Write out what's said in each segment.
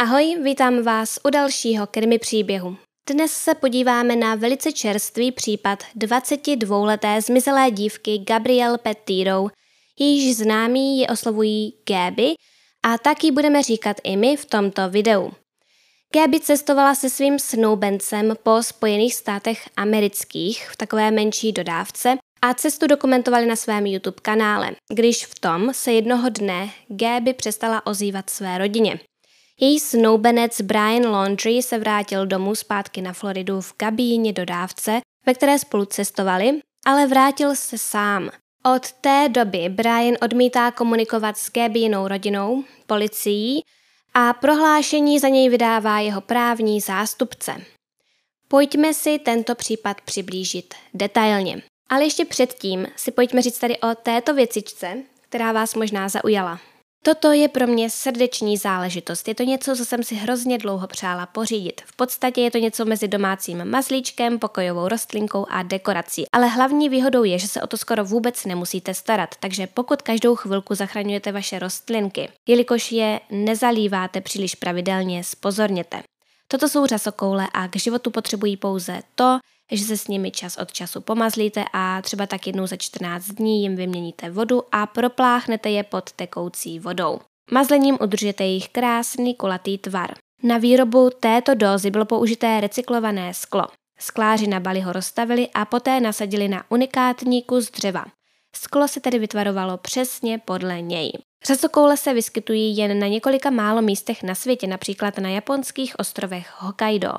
Ahoj, vítám vás u dalšího krimi příběhu. Dnes se podíváme na velice čerstvý případ 22-leté zmizelé dívky Gabrielle Petiro, jejíž známí ji oslovují Gaby a taky budeme říkat i my v tomto videu. Gaby cestovala se svým snoubencem po Spojených státech amerických v takové menší dodávce a cestu dokumentovali na svém YouTube kanále, když v tom se jednoho dne Gaby přestala ozývat své rodině. Její snoubenec Brian Laundry se vrátil domů zpátky na Floridu v kabíně dodávce, ve které spolu cestovali, ale vrátil se sám. Od té doby Brian odmítá komunikovat s Gabyjinou rodinou, policií a prohlášení za něj vydává jeho právní zástupce. Pojďme si tento případ přiblížit detailně. Ale ještě předtím si pojďme říct tady o této věcičce, která vás možná zaujala. Toto je pro mě srdeční záležitost. Je to něco, co jsem si hrozně dlouho přála pořídit. V podstatě je to něco mezi domácím mazlíčkem, pokojovou rostlinkou a dekorací. Ale hlavní výhodou je, že se o to skoro vůbec nemusíte starat, takže pokud každou chvilku zachraňujete vaše rostlinky, jelikož je nezalíváte příliš pravidelně, spozorněte. Toto jsou řasokoule a k životu potřebují pouze to, že se s nimi čas od času pomazlíte a třeba tak jednou za 14 dní jim vyměníte vodu a propláchnete je pod tekoucí vodou. Mazlením udržete jejich krásný kulatý tvar. Na výrobu této dózy bylo použité recyklované sklo. Skláři na Bali ho rozstavili a poté nasadili na unikátní kus dřeva. Sklo se tedy vytvarovalo přesně podle něj. Řasokoule se vyskytují jen na několika málo místech na světě, například na japonských ostrovech Hokkaido.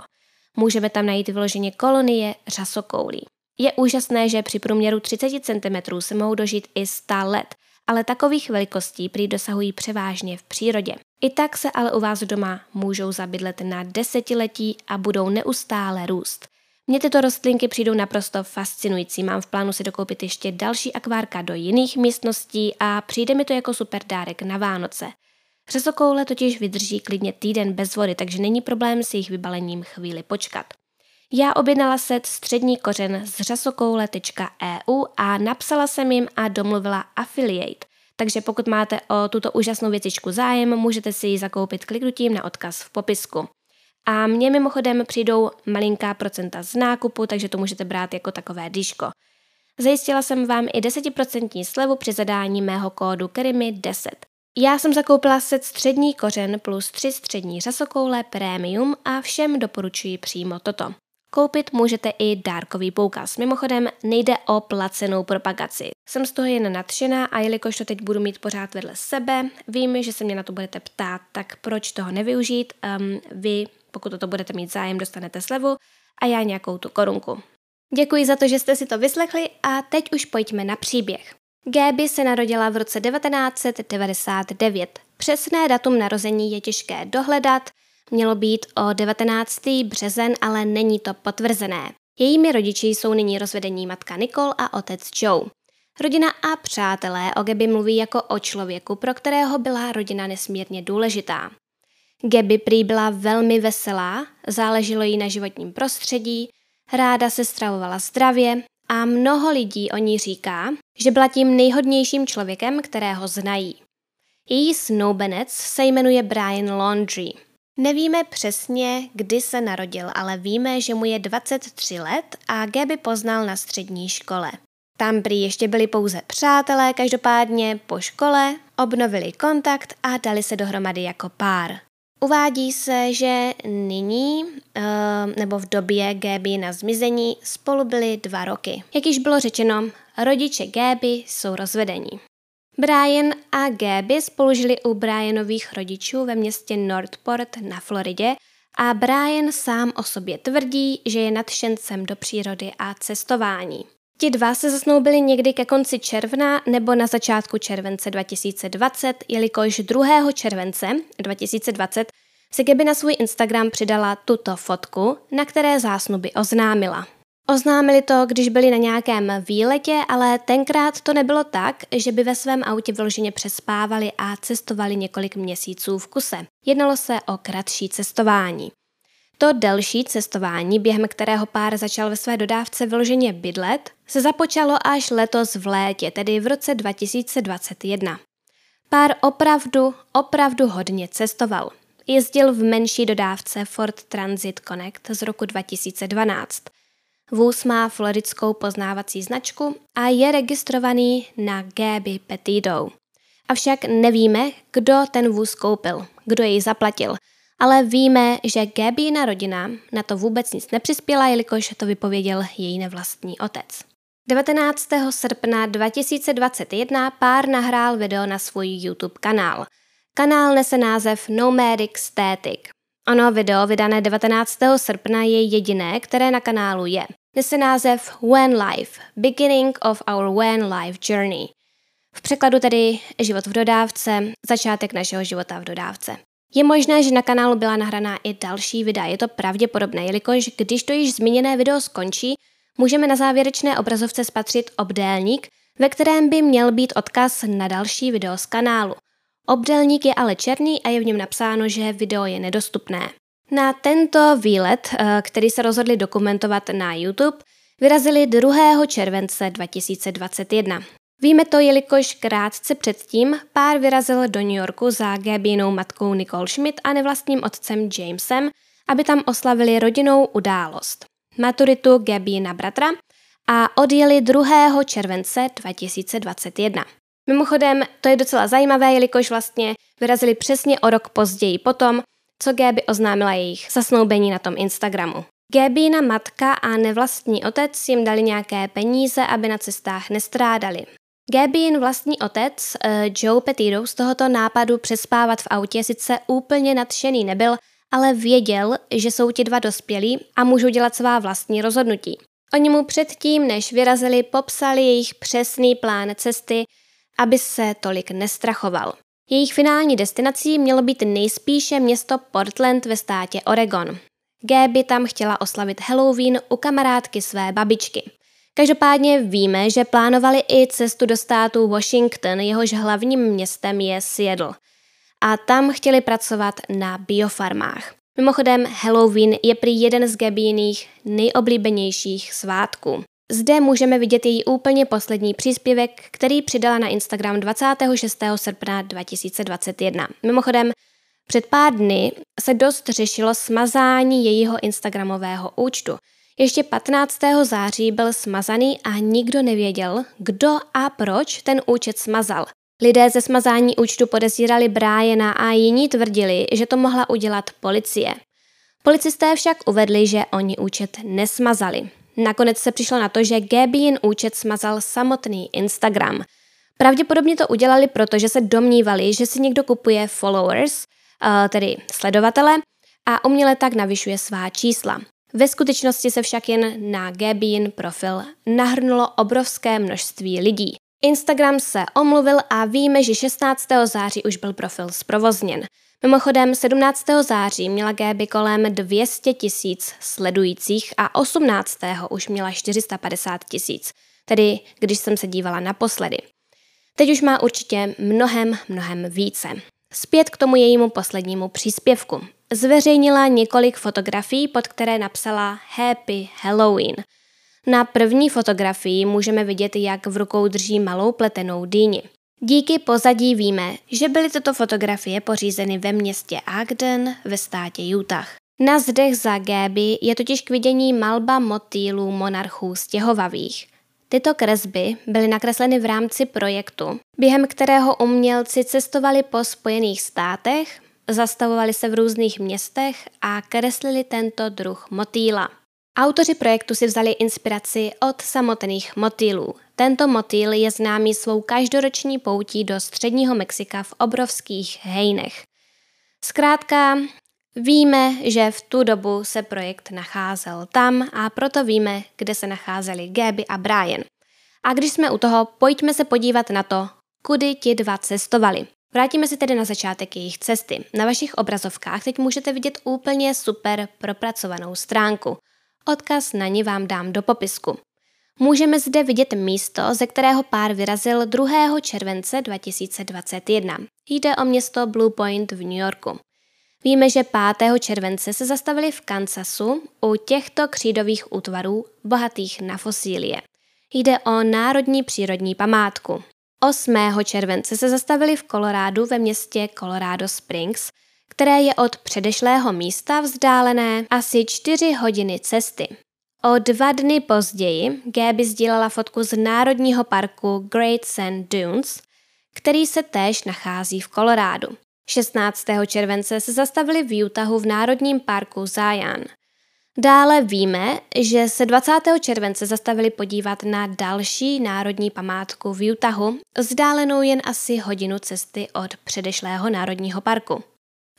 Můžeme tam najít vyloženě kolonie řasokoulí. Je úžasné, že při průměru 30 cm se mohou dožít i 100 let, ale takových velikostí prý dosahují převážně v přírodě. I tak se ale u vás doma můžou zabydlet na desetiletí a budou neustále růst. Mně tyto rostlinky přijdou naprosto fascinující. Mám v plánu si dokoupit ještě další akvárka do jiných místností a přijde mi to jako super dárek na Vánoce. Řesokoule totiž vydrží klidně týden bez vody, takže není problém s jejich vybalením chvíli počkat. Já objednala set střední kořen z řasokoule.eu a napsala jsem jim a domluvila affiliate. Takže pokud máte o tuto úžasnou věcičku zájem, můžete si ji zakoupit kliknutím na odkaz v popisku. A mně mimochodem přijdou malinká procenta z nákupu, takže to můžete brát jako takové dýško. Zajistila jsem vám i 10% slevu při zadání mého kódu KRIMI10. Já jsem zakoupila set střední kořen plus tři střední řasokoule Premium a všem doporučuji přímo toto. Koupit můžete i dárkový poukaz. Mimochodem nejde o placenou propagaci. Jsem z toho jen nadšená a jelikož to teď budu mít pořád vedle sebe, vím, že se mě na to budete ptát, tak proč toho nevyužít? Um, vy, pokud toto budete mít zájem, dostanete slevu a já nějakou tu korunku. Děkuji za to, že jste si to vyslechli a teď už pojďme na příběh. Gaby se narodila v roce 1999. Přesné datum narození je těžké dohledat, mělo být o 19. březen, ale není to potvrzené. Jejími rodiči jsou nyní rozvedení matka Nicole a otec Joe. Rodina a přátelé o Gaby mluví jako o člověku, pro kterého byla rodina nesmírně důležitá. Gaby prý byla velmi veselá, záleželo jí na životním prostředí, ráda se stravovala zdravě a mnoho lidí o ní říká, že byla tím nejhodnějším člověkem, kterého znají. Její snoubenec se jmenuje Brian Laundry. Nevíme přesně, kdy se narodil, ale víme, že mu je 23 let a Gaby poznal na střední škole. Tam prý ještě byli pouze přátelé, každopádně po škole obnovili kontakt a dali se dohromady jako pár. Uvádí se, že nyní, eh, nebo v době Gaby na zmizení, spolu byli dva roky. Jak již bylo řečeno, rodiče Gaby jsou rozvedení. Brian a Gaby spolu žili u Brianových rodičů ve městě Northport na Floridě a Brian sám o sobě tvrdí, že je nadšencem do přírody a cestování. Ti dva se zasnoubili někdy ke konci června nebo na začátku července 2020, jelikož 2. července 2020 si Gaby na svůj Instagram přidala tuto fotku, na které zásnuby oznámila. Oznámili to, když byli na nějakém výletě, ale tenkrát to nebylo tak, že by ve svém autě vloženě přespávali a cestovali několik měsíců v kuse. Jednalo se o kratší cestování. To delší cestování, během kterého pár začal ve své dodávce vyloženě bydlet, se započalo až letos v létě, tedy v roce 2021. Pár opravdu, opravdu hodně cestoval. jezdil v menší dodávce Ford Transit Connect z roku 2012. Vůz má floridskou poznávací značku a je registrovaný na Gaby Petitou. Avšak nevíme, kdo ten vůz koupil, kdo jej zaplatil, ale víme, že Gabina rodina na to vůbec nic nepřispěla, jelikož to vypověděl její nevlastní otec. 19. srpna 2021 pár nahrál video na svůj YouTube kanál. Kanál nese název Nomadic Static. Ono video vydané 19. srpna je jediné, které na kanálu je. Nese název When Life, Beginning of Our When Life Journey. V překladu tedy život v dodávce, začátek našeho života v dodávce. Je možné, že na kanálu byla nahraná i další videa. Je to pravděpodobné, jelikož když to již zmíněné video skončí, můžeme na závěrečné obrazovce spatřit obdélník, ve kterém by měl být odkaz na další video z kanálu. Obdélník je ale černý a je v něm napsáno, že video je nedostupné. Na tento výlet, eh, který se rozhodli dokumentovat na YouTube, vyrazili 2. července 2021. Víme to, jelikož krátce předtím pár vyrazil do New Yorku za Gabinou matkou Nicole Schmidt a nevlastním otcem Jamesem, aby tam oslavili rodinnou událost. Maturitu Gabina bratra a odjeli 2. července 2021. Mimochodem, to je docela zajímavé, jelikož vlastně vyrazili přesně o rok později potom, co Gaby oznámila jejich zasnoubení na tom Instagramu. Gabina matka a nevlastní otec jim dali nějaké peníze, aby na cestách nestrádali. Gabin vlastní otec, uh, Joe Petito, z tohoto nápadu přespávat v autě sice úplně nadšený nebyl, ale věděl, že jsou ti dva dospělí a můžou dělat svá vlastní rozhodnutí. Oni mu předtím, než vyrazili, popsali jejich přesný plán cesty, aby se tolik nestrachoval. Jejich finální destinací mělo být nejspíše město Portland ve státě Oregon. Gaby tam chtěla oslavit Halloween u kamarádky své babičky. Každopádně víme, že plánovali i cestu do státu Washington, jehož hlavním městem je Seattle. A tam chtěli pracovat na biofarmách. Mimochodem, Halloween je prý jeden z Gabíných nejoblíbenějších svátků. Zde můžeme vidět její úplně poslední příspěvek, který přidala na Instagram 26. srpna 2021. Mimochodem, před pár dny se dost řešilo smazání jejího Instagramového účtu – ještě 15. září byl smazaný a nikdo nevěděl, kdo a proč ten účet smazal. Lidé ze smazání účtu podezírali Briana a jiní tvrdili, že to mohla udělat policie. Policisté však uvedli, že oni účet nesmazali. Nakonec se přišlo na to, že Gabin účet smazal samotný Instagram. Pravděpodobně to udělali, protože se domnívali, že si někdo kupuje followers, eh, tedy sledovatele, a uměle tak navyšuje svá čísla. Ve skutečnosti se však jen na Gabin profil nahrnulo obrovské množství lidí. Instagram se omluvil a víme, že 16. září už byl profil zprovozněn. Mimochodem 17. září měla Gaby kolem 200 tisíc sledujících a 18. už měla 450 tisíc, tedy když jsem se dívala naposledy. Teď už má určitě mnohem, mnohem více. Zpět k tomu jejímu poslednímu příspěvku zveřejnila několik fotografií, pod které napsala Happy Halloween. Na první fotografii můžeme vidět, jak v rukou drží malou pletenou dýni. Díky pozadí víme, že byly tyto fotografie pořízeny ve městě Ogden ve státě Utah. Na zdech za Gaby je totiž k vidění malba motýlů monarchů stěhovavých. Tyto kresby byly nakresleny v rámci projektu, během kterého umělci cestovali po Spojených státech, zastavovali se v různých městech a kreslili tento druh motýla. Autoři projektu si vzali inspiraci od samotných motýlů. Tento motýl je známý svou každoroční poutí do středního Mexika v obrovských hejnech. Zkrátka, víme, že v tu dobu se projekt nacházel tam a proto víme, kde se nacházeli Gaby a Brian. A když jsme u toho, pojďme se podívat na to, kudy ti dva cestovali. Vrátíme se tedy na začátek jejich cesty. Na vašich obrazovkách teď můžete vidět úplně super propracovanou stránku. Odkaz na ní vám dám do popisku. Můžeme zde vidět místo, ze kterého pár vyrazil 2. července 2021. Jde o město Blue Point v New Yorku. Víme, že 5. července se zastavili v Kansasu u těchto křídových útvarů bohatých na fosílie. Jde o národní přírodní památku. 8. července se zastavili v Kolorádu ve městě Colorado Springs, které je od předešlého místa vzdálené asi čtyři hodiny cesty. O dva dny později Gaby sdílela fotku z Národního parku Great Sand Dunes, který se též nachází v Kolorádu. 16. července se zastavili v Utahu v Národním parku Zion. Dále víme, že se 20. července zastavili podívat na další národní památku v Utahu, vzdálenou jen asi hodinu cesty od předešlého národního parku.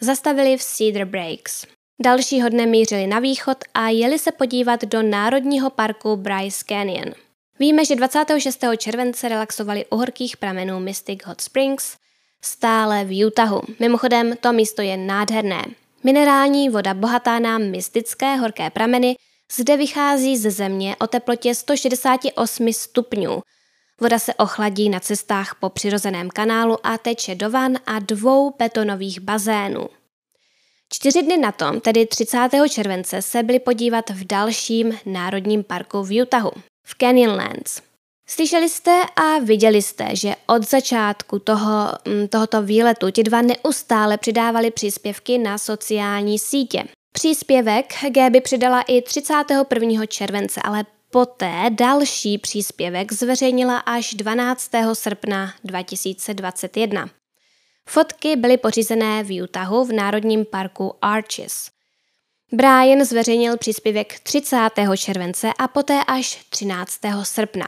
Zastavili v Cedar Breaks. Dalšího dne mířili na východ a jeli se podívat do národního parku Bryce Canyon. Víme, že 26. července relaxovali u horkých pramenů Mystic Hot Springs, stále v Utahu. Mimochodem, to místo je nádherné. Minerální voda bohatá na mystické horké prameny zde vychází ze země o teplotě 168 stupňů. Voda se ochladí na cestách po přirozeném kanálu a teče do van a dvou betonových bazénů. Čtyři dny na tom, tedy 30. července, se byli podívat v dalším národním parku v Utahu, v Canyonlands. Slyšeli jste a viděli jste, že od začátku toho, mm, tohoto výletu ti dva neustále přidávali příspěvky na sociální sítě. Příspěvek Gaby přidala i 31. července, ale poté další příspěvek zveřejnila až 12. srpna 2021. Fotky byly pořízené v Utahu v Národním parku Arches. Brian zveřejnil příspěvek 30. července a poté až 13. srpna.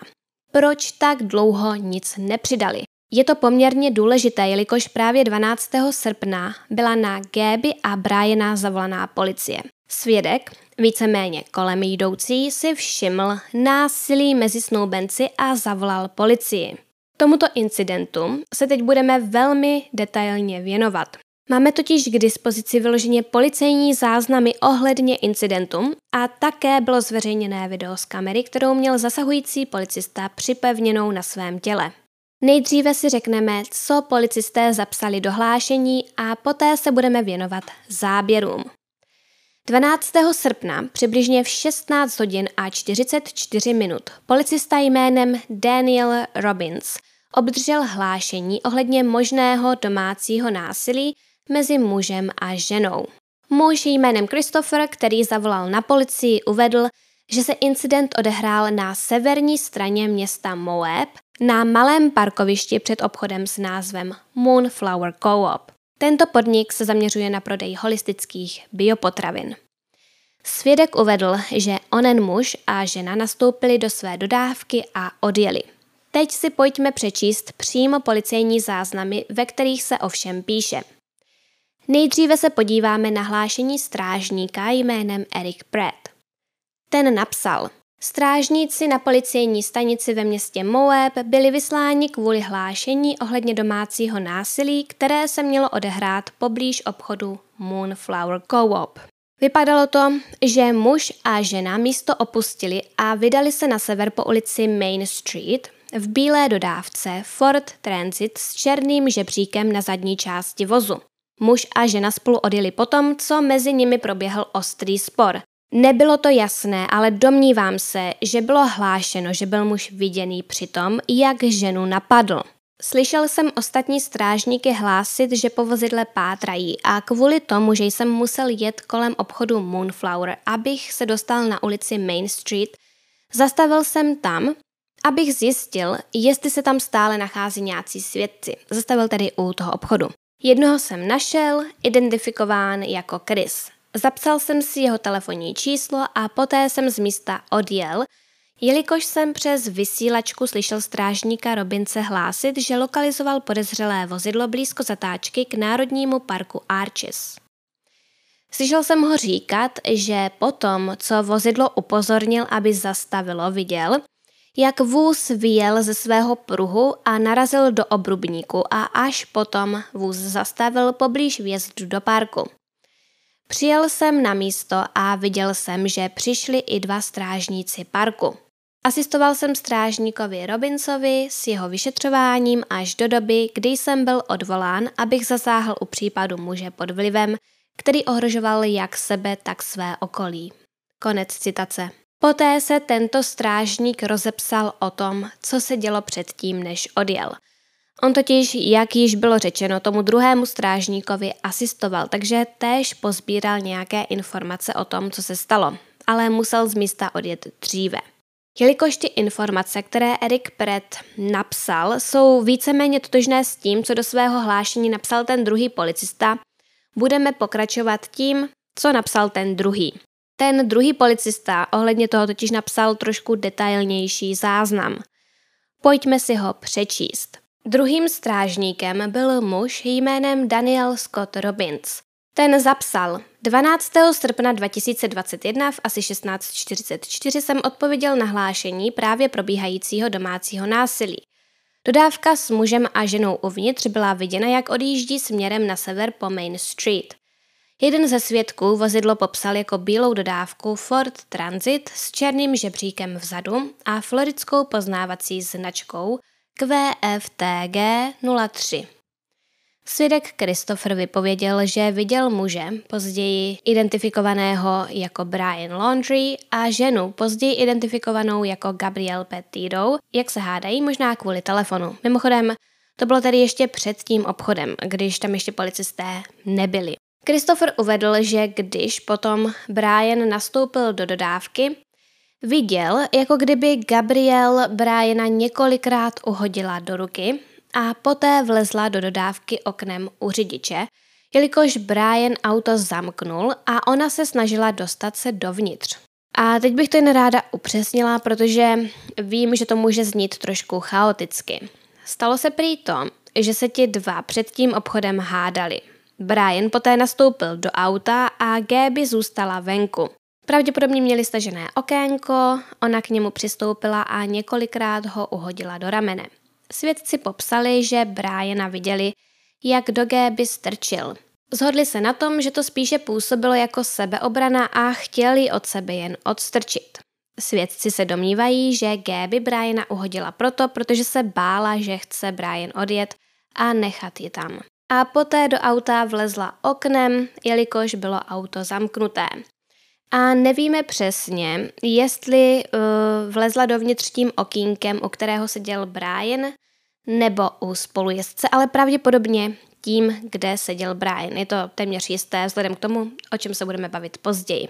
Proč tak dlouho nic nepřidali? Je to poměrně důležité, jelikož právě 12. srpna byla na Gaby a Briana zavolaná policie. Svědek, víceméně kolem jdoucí, si všiml násilí mezi snoubenci a zavolal policii. Tomuto incidentu se teď budeme velmi detailně věnovat. Máme totiž k dispozici vyloženě policejní záznamy ohledně incidentu a také bylo zveřejněné video z kamery, kterou měl zasahující policista připevněnou na svém těle. Nejdříve si řekneme, co policisté zapsali do hlášení a poté se budeme věnovat záběrům. 12. srpna přibližně v 16 hodin a 44 minut policista jménem Daniel Robbins obdržel hlášení ohledně možného domácího násilí mezi mužem a ženou. Muž jménem Christopher, který zavolal na policii, uvedl, že se incident odehrál na severní straně města Moab na malém parkovišti před obchodem s názvem Moonflower Co-op. Tento podnik se zaměřuje na prodej holistických biopotravin. Svědek uvedl, že onen muž a žena nastoupili do své dodávky a odjeli. Teď si pojďme přečíst přímo policejní záznamy, ve kterých se ovšem píše. Nejdříve se podíváme na hlášení strážníka jménem Eric Pratt. Ten napsal, Strážníci na policejní stanici ve městě Moab byli vysláni kvůli hlášení ohledně domácího násilí, které se mělo odehrát poblíž obchodu Moonflower Co-op. Vypadalo to, že muž a žena místo opustili a vydali se na sever po ulici Main Street v bílé dodávce Ford Transit s černým žebříkem na zadní části vozu. Muž a žena spolu odjeli potom, co mezi nimi proběhl ostrý spor. Nebylo to jasné, ale domnívám se, že bylo hlášeno, že byl muž viděný při tom, jak ženu napadl. Slyšel jsem ostatní strážníky hlásit, že po vozidle pátrají a kvůli tomu, že jsem musel jet kolem obchodu Moonflower, abych se dostal na ulici Main Street, zastavil jsem tam, abych zjistil, jestli se tam stále nachází nějací svědci. Zastavil tedy u toho obchodu. Jednoho jsem našel, identifikován jako Chris. Zapsal jsem si jeho telefonní číslo a poté jsem z místa odjel, jelikož jsem přes vysílačku slyšel strážníka Robince hlásit, že lokalizoval podezřelé vozidlo blízko zatáčky k Národnímu parku Arches. Slyšel jsem ho říkat, že potom, co vozidlo upozornil, aby zastavilo, viděl, jak vůz vyjel ze svého pruhu a narazil do obrubníku a až potom vůz zastavil poblíž vjezdu do parku. Přijel jsem na místo a viděl jsem, že přišli i dva strážníci parku. Asistoval jsem strážníkovi Robinsovi s jeho vyšetřováním až do doby, kdy jsem byl odvolán, abych zasáhl u případu muže pod vlivem, který ohrožoval jak sebe, tak své okolí. Konec citace. Poté se tento strážník rozepsal o tom, co se dělo předtím, než odjel. On totiž, jak již bylo řečeno, tomu druhému strážníkovi asistoval, takže též pozbíral nějaké informace o tom, co se stalo, ale musel z místa odjet dříve. Jelikož ty informace, které Erik Pret napsal, jsou víceméně totožné s tím, co do svého hlášení napsal ten druhý policista, budeme pokračovat tím, co napsal ten druhý. Ten druhý policista ohledně toho totiž napsal trošku detailnější záznam. Pojďme si ho přečíst. Druhým strážníkem byl muž jménem Daniel Scott Robbins. Ten zapsal, 12. srpna 2021 v asi 16.44 jsem odpověděl na hlášení právě probíhajícího domácího násilí. Dodávka s mužem a ženou uvnitř byla viděna, jak odjíždí směrem na sever po Main Street. Jeden ze svědků vozidlo popsal jako bílou dodávku Ford Transit s černým žebříkem vzadu a floridskou poznávací značkou QFTG 03. Svědek Christopher vypověděl, že viděl muže, později identifikovaného jako Brian Laundry a ženu, později identifikovanou jako Gabrielle Petito, jak se hádají, možná kvůli telefonu. Mimochodem, to bylo tedy ještě před tím obchodem, když tam ještě policisté nebyli. Christopher uvedl, že když potom Brian nastoupil do dodávky, viděl, jako kdyby Gabriel Briana několikrát uhodila do ruky a poté vlezla do dodávky oknem u řidiče, jelikož Brian auto zamknul a ona se snažila dostat se dovnitř. A teď bych to jen ráda upřesnila, protože vím, že to může znít trošku chaoticky. Stalo se prý to, že se ti dva před tím obchodem hádali. Brian poté nastoupil do auta a Gaby zůstala venku. Pravděpodobně měli stažené okénko, ona k němu přistoupila a několikrát ho uhodila do ramene. Svědci popsali, že Briana viděli, jak do Gaby strčil. Zhodli se na tom, že to spíše působilo jako sebeobrana a chtěli od sebe jen odstrčit. Svědci se domnívají, že Gaby Briana uhodila proto, protože se bála, že chce Brian odjet a nechat je tam. A poté do auta vlezla oknem, jelikož bylo auto zamknuté. A nevíme přesně, jestli uh, vlezla dovnitř tím okýnkem, u kterého seděl Brian, nebo u spolujezdce, ale pravděpodobně tím, kde seděl Brian. Je to téměř jisté vzhledem k tomu, o čem se budeme bavit později.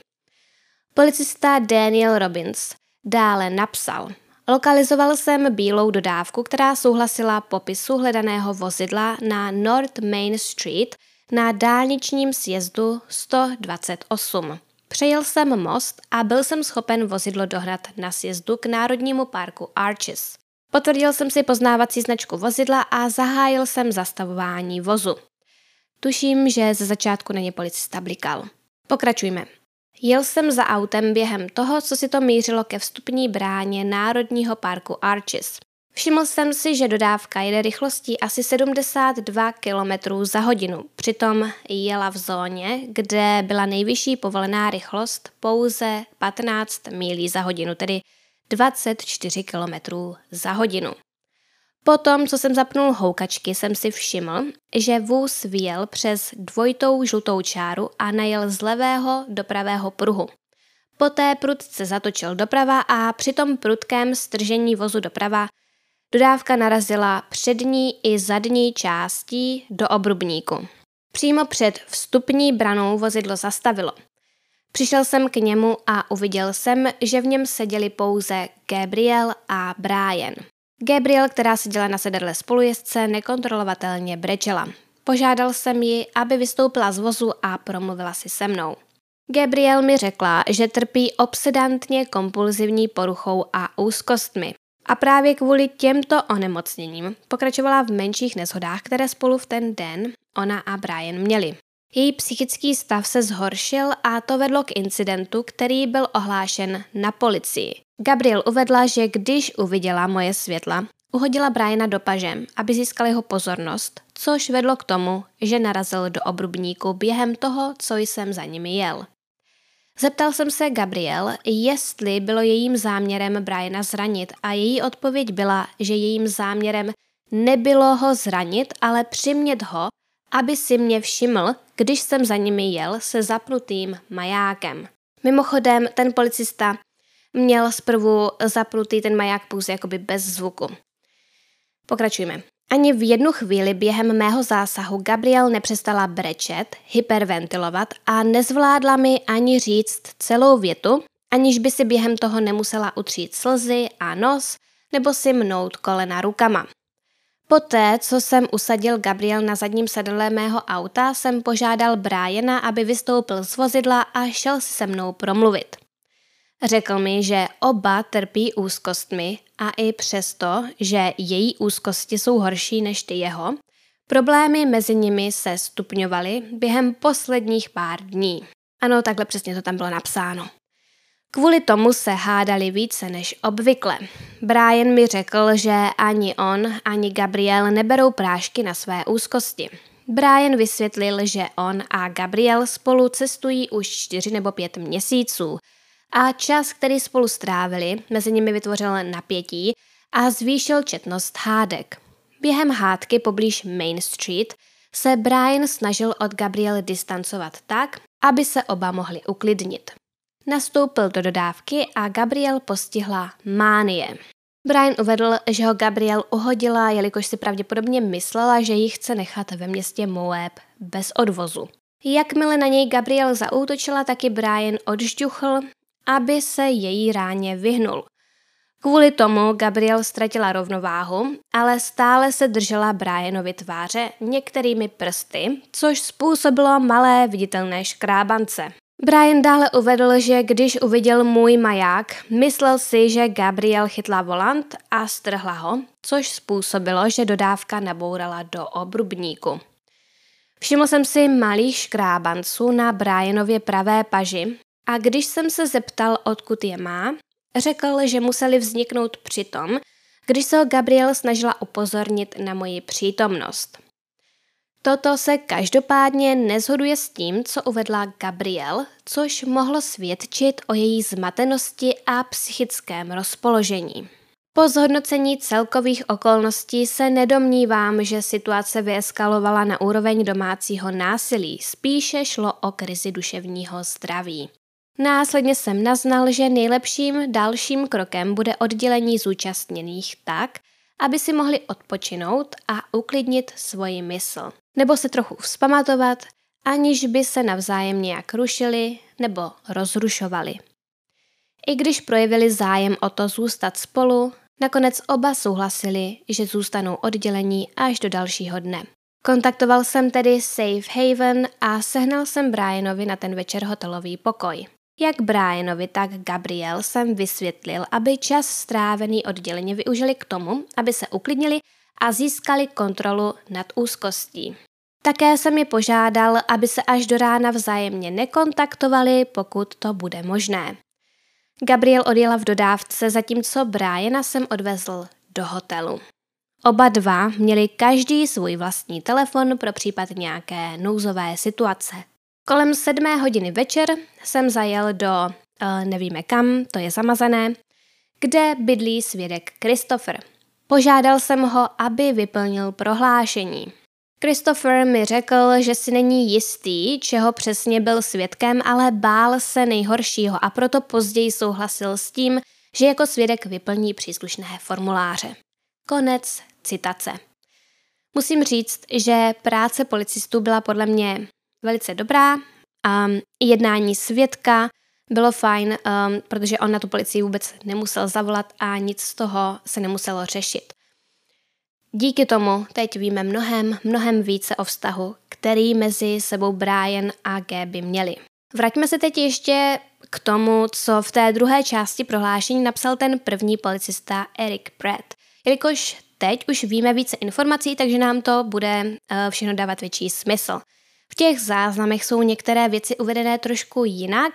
Policista Daniel Robbins dále napsal, Lokalizoval jsem bílou dodávku, která souhlasila popisu hledaného vozidla na North Main Street na dálničním sjezdu 128. Přejel jsem most a byl jsem schopen vozidlo dohnat na sjezdu k Národnímu parku Arches. Potvrdil jsem si poznávací značku vozidla a zahájil jsem zastavování vozu. Tuším, že ze začátku na ně policista blikal. Pokračujme. Jel jsem za autem během toho, co si to mířilo ke vstupní bráně Národního parku Arches. Všiml jsem si, že dodávka jede rychlostí asi 72 km za hodinu. Přitom jela v zóně, kde byla nejvyšší povolená rychlost pouze 15 mílí za hodinu, tedy 24 km za hodinu. Potom, co jsem zapnul houkačky, jsem si všiml, že vůz vyjel přes dvojitou žlutou čáru a najel z levého do pravého pruhu. Poté prudce zatočil doprava a při tom prudkém stržení vozu doprava dodávka narazila přední i zadní částí do obrubníku. Přímo před vstupní branou vozidlo zastavilo. Přišel jsem k němu a uviděl jsem, že v něm seděli pouze Gabriel a Brian. Gabriel, která seděla na sedadle spolujezdce, nekontrolovatelně brečela. Požádal jsem ji, aby vystoupila z vozu a promluvila si se mnou. Gabriel mi řekla, že trpí obsedantně kompulzivní poruchou a úzkostmi. A právě kvůli těmto onemocněním pokračovala v menších nezhodách, které spolu v ten den ona a Brian měli. Její psychický stav se zhoršil a to vedlo k incidentu, který byl ohlášen na policii. Gabriel uvedla, že když uviděla moje světla, uhodila Briana do paže, aby získal jeho pozornost, což vedlo k tomu, že narazil do obrubníku během toho, co jsem za nimi jel. Zeptal jsem se Gabriel, jestli bylo jejím záměrem Briana zranit a její odpověď byla, že jejím záměrem nebylo ho zranit, ale přimět ho, aby si mě všiml, když jsem za nimi jel se zapnutým majákem. Mimochodem, ten policista měl zprvu zapnutý ten maják pouze jakoby bez zvuku. Pokračujeme. Ani v jednu chvíli během mého zásahu Gabriel nepřestala brečet, hyperventilovat a nezvládla mi ani říct celou větu, aniž by si během toho nemusela utřít slzy a nos nebo si mnout kolena rukama. Poté, co jsem usadil Gabriel na zadním sedle mého auta, jsem požádal Briana, aby vystoupil z vozidla a šel si se mnou promluvit. Řekl mi, že oba trpí úzkostmi a i přesto, že její úzkosti jsou horší než ty jeho, problémy mezi nimi se stupňovaly během posledních pár dní. Ano, takhle přesně to tam bylo napsáno. Kvůli tomu se hádali více než obvykle. Brian mi řekl, že ani on, ani Gabriel neberou prášky na své úzkosti. Brian vysvětlil, že on a Gabriel spolu cestují už čtyři nebo pět měsíců a čas, který spolu strávili, mezi nimi vytvořil napětí a zvýšil četnost hádek. Během hádky poblíž Main Street se Brian snažil od Gabriel distancovat tak, aby se oba mohli uklidnit. Nastoupil do dodávky a Gabriel postihla mánie. Brian uvedl, že ho Gabriel uhodila, jelikož si pravděpodobně myslela, že ji chce nechat ve městě Moab bez odvozu. Jakmile na něj Gabriel zaútočila, taky Brian odžďuchl, aby se její ráně vyhnul. Kvůli tomu Gabriel ztratila rovnováhu, ale stále se držela Brianovi tváře některými prsty, což způsobilo malé viditelné škrábance. Brian dále uvedl, že když uviděl můj maják, myslel si, že Gabriel chytla volant a strhla ho, což způsobilo, že dodávka nabourala do obrubníku. Všiml jsem si malých škrábanců na Brianově pravé paži a když jsem se zeptal, odkud je má, řekl, že museli vzniknout při tom, když se ho Gabriel snažila upozornit na moji přítomnost. Toto se každopádně nezhoduje s tím, co uvedla Gabriel, což mohlo svědčit o její zmatenosti a psychickém rozpoložení. Po zhodnocení celkových okolností se nedomnívám, že situace vyeskalovala na úroveň domácího násilí, spíše šlo o krizi duševního zdraví. Následně jsem naznal, že nejlepším dalším krokem bude oddělení zúčastněných tak, aby si mohli odpočinout a uklidnit svoji mysl nebo se trochu vzpamatovat, aniž by se navzájem nějak rušili nebo rozrušovali. I když projevili zájem o to zůstat spolu, nakonec oba souhlasili, že zůstanou oddělení až do dalšího dne. Kontaktoval jsem tedy Safe Haven a sehnal jsem Brianovi na ten večer hotelový pokoj. Jak Brianovi, tak Gabriel jsem vysvětlil, aby čas strávený odděleně využili k tomu, aby se uklidnili a získali kontrolu nad úzkostí. Také jsem je požádal, aby se až do rána vzájemně nekontaktovali, pokud to bude možné. Gabriel odjela v dodávce, zatímco Briana jsem odvezl do hotelu. Oba dva měli každý svůj vlastní telefon pro případ nějaké nouzové situace. Kolem sedmé hodiny večer jsem zajel do, uh, nevíme kam, to je zamazané, kde bydlí svědek Christopher. Požádal jsem ho, aby vyplnil prohlášení. Christopher mi řekl, že si není jistý, čeho přesně byl svědkem, ale bál se nejhoršího a proto později souhlasil s tím, že jako svědek vyplní příslušné formuláře. Konec citace. Musím říct, že práce policistů byla podle mě velice dobrá a jednání svědka bylo fajn, um, protože on na tu policii vůbec nemusel zavolat a nic z toho se nemuselo řešit. Díky tomu teď víme mnohem, mnohem více o vztahu, který mezi sebou Brian a Gaby měli. Vraťme se teď ještě k tomu, co v té druhé části prohlášení napsal ten první policista Eric Pratt. Jelikož teď už víme více informací, takže nám to bude uh, všechno dávat větší smysl. V těch záznamech jsou některé věci uvedené trošku jinak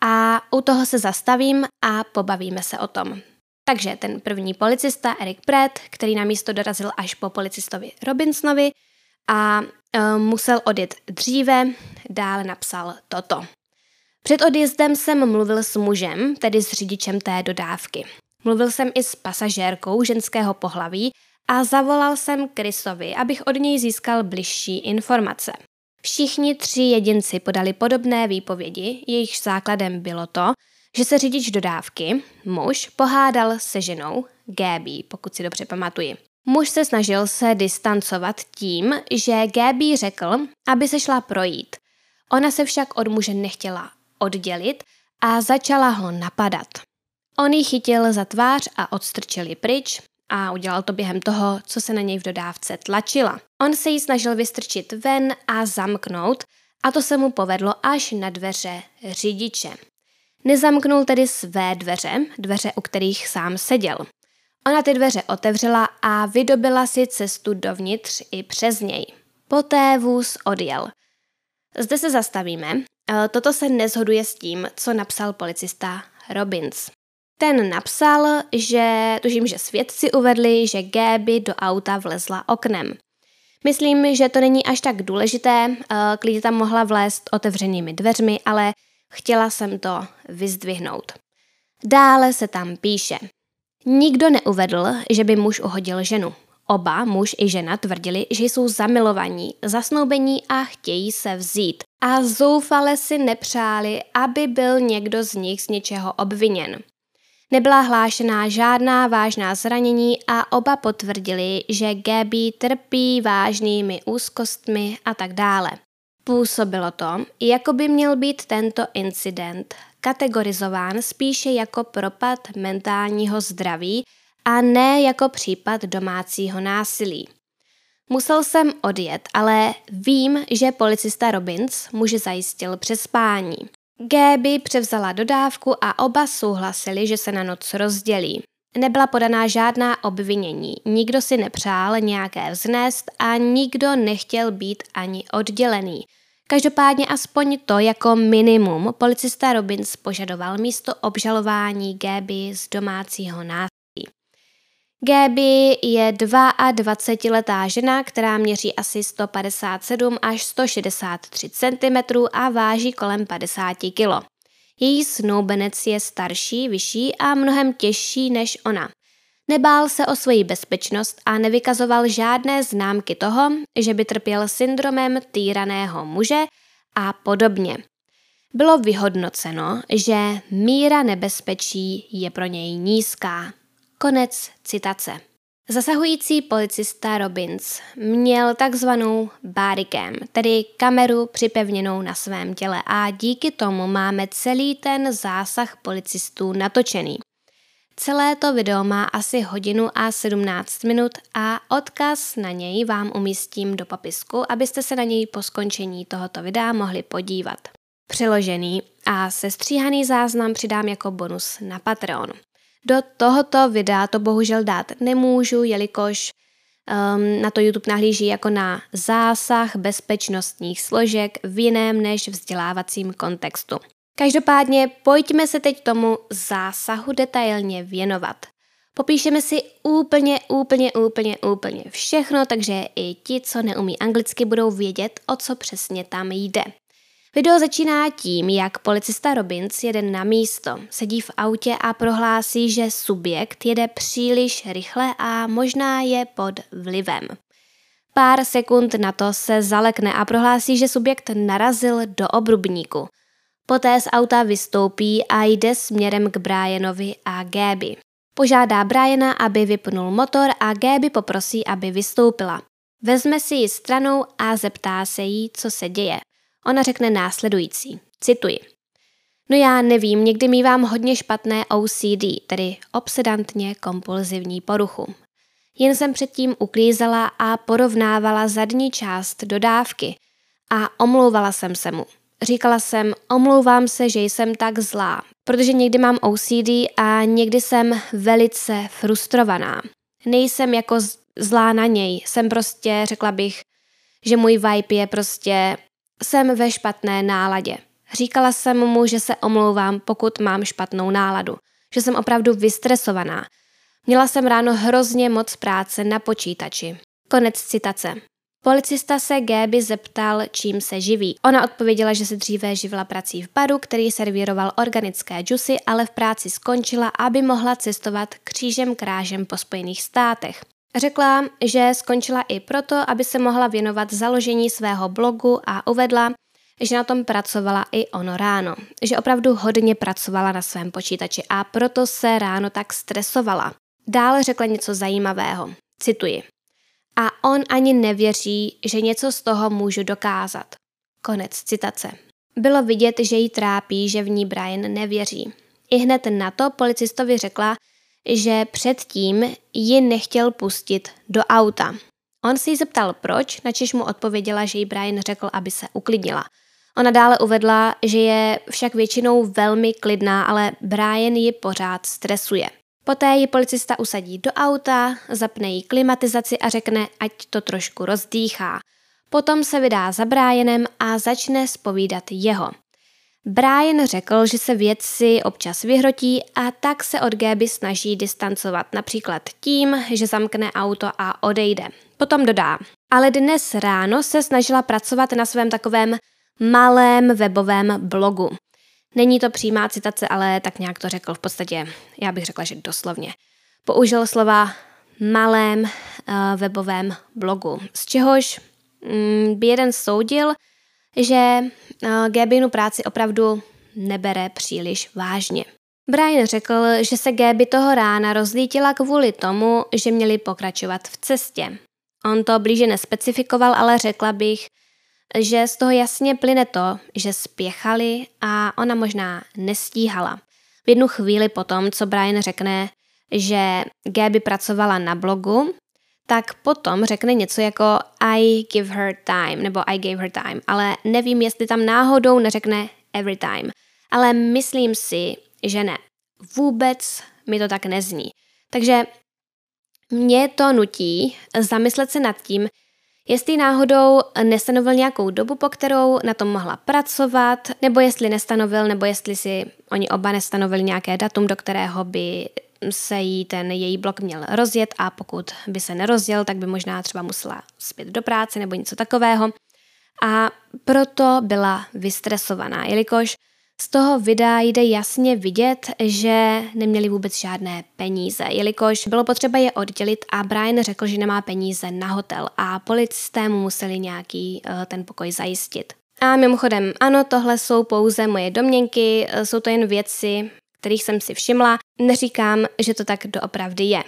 a u toho se zastavím a pobavíme se o tom. Takže ten první policista Eric Pratt, který na místo dorazil až po policistovi Robinsonovi a e, musel odjet dříve, dále napsal toto. Před odjezdem jsem mluvil s mužem, tedy s řidičem té dodávky. Mluvil jsem i s pasažérkou ženského pohlaví a zavolal jsem Chrisovi, abych od něj získal bližší informace. Všichni tři jedinci podali podobné výpovědi, jejichž základem bylo to, že se řidič dodávky, muž, pohádal se ženou, Gaby, pokud si dobře pamatuji. Muž se snažil se distancovat tím, že Gaby řekl, aby se šla projít. Ona se však od muže nechtěla oddělit a začala ho napadat. On ji chytil za tvář a odstrčil ji pryč a udělal to během toho, co se na něj v dodávce tlačila. On se jí snažil vystrčit ven a zamknout a to se mu povedlo až na dveře řidiče. Nezamknul tedy své dveře, dveře, u kterých sám seděl. Ona ty dveře otevřela a vydobila si cestu dovnitř i přes něj. Poté vůz odjel. Zde se zastavíme. E, toto se nezhoduje s tím, co napsal policista Robbins. Ten napsal, že tužím, že svědci uvedli, že Gaby do auta vlezla oknem. Myslím, že to není až tak důležité, e, klidně tam mohla vlézt otevřenými dveřmi, ale chtěla jsem to vyzdvihnout. Dále se tam píše. Nikdo neuvedl, že by muž uhodil ženu. Oba, muž i žena, tvrdili, že jsou zamilovaní, zasnoubení a chtějí se vzít. A zoufale si nepřáli, aby byl někdo z nich z něčeho obviněn. Nebyla hlášená žádná vážná zranění a oba potvrdili, že Gaby trpí vážnými úzkostmi a tak dále. Působilo to, jako by měl být tento incident kategorizován spíše jako propad mentálního zdraví a ne jako případ domácího násilí. Musel jsem odjet, ale vím, že policista Robbins muže zajistil přespání. Gaby převzala dodávku a oba souhlasili, že se na noc rozdělí. Nebyla podaná žádná obvinění, nikdo si nepřál nějaké vznést a nikdo nechtěl být ani oddělený – Každopádně aspoň to jako minimum policista Robbins požadoval místo obžalování Gaby z domácího násilí. Gaby je 22-letá žena, která měří asi 157 až 163 cm a váží kolem 50 kg. Její snoubenec je starší, vyšší a mnohem těžší než ona. Nebál se o svoji bezpečnost a nevykazoval žádné známky toho, že by trpěl syndromem týraného muže a podobně. Bylo vyhodnoceno, že míra nebezpečí je pro něj nízká. Konec citace. Zasahující policista Robbins měl takzvanou bodycam, tedy kameru připevněnou na svém těle a díky tomu máme celý ten zásah policistů natočený. Celé to video má asi hodinu a 17 minut a odkaz na něj vám umístím do popisku, abyste se na něj po skončení tohoto videa mohli podívat. Přiložený a sestříhaný záznam přidám jako bonus na Patreon. Do tohoto videa to bohužel dát nemůžu, jelikož um, na to YouTube nahlíží jako na zásah bezpečnostních složek v jiném než vzdělávacím kontextu. Každopádně pojďme se teď tomu zásahu detailně věnovat. Popíšeme si úplně, úplně, úplně, úplně všechno, takže i ti, co neumí anglicky, budou vědět, o co přesně tam jde. Video začíná tím, jak policista Robbins jede na místo, sedí v autě a prohlásí, že subjekt jede příliš rychle a možná je pod vlivem. Pár sekund na to se zalekne a prohlásí, že subjekt narazil do obrubníku. Poté z auta vystoupí a jde směrem k Brianovi a Gaby. Požádá Briana, aby vypnul motor a Gaby poprosí, aby vystoupila. Vezme si ji stranou a zeptá se jí, co se děje. Ona řekne následující. Cituji. No já nevím, někdy mývám hodně špatné OCD, tedy obsedantně kompulzivní poruchu. Jen jsem předtím uklízela a porovnávala zadní část dodávky a omlouvala jsem se mu. Říkala jsem, omlouvám se, že jsem tak zlá, protože někdy mám OCD a někdy jsem velice frustrovaná. Nejsem jako zlá na něj, jsem prostě, řekla bych, že můj vibe je prostě, jsem ve špatné náladě. Říkala jsem mu, že se omlouvám, pokud mám špatnou náladu, že jsem opravdu vystresovaná. Měla jsem ráno hrozně moc práce na počítači. Konec citace. Policista se Gaby zeptal, čím se živí. Ona odpověděla, že se dříve živila prací v baru, který servíroval organické džusy, ale v práci skončila, aby mohla cestovat křížem krážem po Spojených státech. Řekla, že skončila i proto, aby se mohla věnovat založení svého blogu a uvedla, že na tom pracovala i ono ráno, že opravdu hodně pracovala na svém počítači a proto se ráno tak stresovala. Dále řekla něco zajímavého. Cituji. A on ani nevěří, že něco z toho můžu dokázat. Konec citace. Bylo vidět, že jí trápí, že v ní Brian nevěří. I hned na to policistovi řekla, že předtím ji nechtěl pustit do auta. On si ji zeptal proč, načež mu odpověděla, že jí Brian řekl, aby se uklidnila. Ona dále uvedla, že je však většinou velmi klidná, ale Brian ji pořád stresuje. Poté ji policista usadí do auta, zapne jí klimatizaci a řekne, ať to trošku rozdýchá. Potom se vydá za Brianem a začne spovídat jeho. Brian řekl, že se věci občas vyhrotí a tak se od Gaby snaží distancovat, například tím, že zamkne auto a odejde. Potom dodá. Ale dnes ráno se snažila pracovat na svém takovém malém webovém blogu. Není to přímá citace, ale tak nějak to řekl v podstatě, já bych řekla, že doslovně. Použil slova malém uh, webovém blogu, z čehož mm, by jeden soudil, že uh, Gabinu práci opravdu nebere příliš vážně. Brian řekl, že se Gaby toho rána rozlítila kvůli tomu, že měli pokračovat v cestě. On to blíže nespecifikoval, ale řekla bych, že z toho jasně plyne to, že spěchali a ona možná nestíhala. V jednu chvíli potom, co Brian řekne, že Gaby pracovala na blogu, tak potom řekne něco jako I give her time nebo I gave her time, ale nevím, jestli tam náhodou neřekne every time. Ale myslím si, že ne. Vůbec mi to tak nezní. Takže mě to nutí zamyslet se nad tím, jestli náhodou nestanovil nějakou dobu, po kterou na tom mohla pracovat, nebo jestli nestanovil, nebo jestli si oni oba nestanovili nějaké datum, do kterého by se jí ten její blok měl rozjet a pokud by se nerozjel, tak by možná třeba musela zpět do práce nebo něco takového. A proto byla vystresovaná, jelikož z toho videa jde jasně vidět, že neměli vůbec žádné peníze, jelikož bylo potřeba je oddělit a Brian řekl, že nemá peníze na hotel a policisté mu museli nějaký uh, ten pokoj zajistit. A mimochodem, ano, tohle jsou pouze moje domněnky, eh, jsou to jen věci, kterých jsem si všimla, neříkám, že to tak doopravdy je.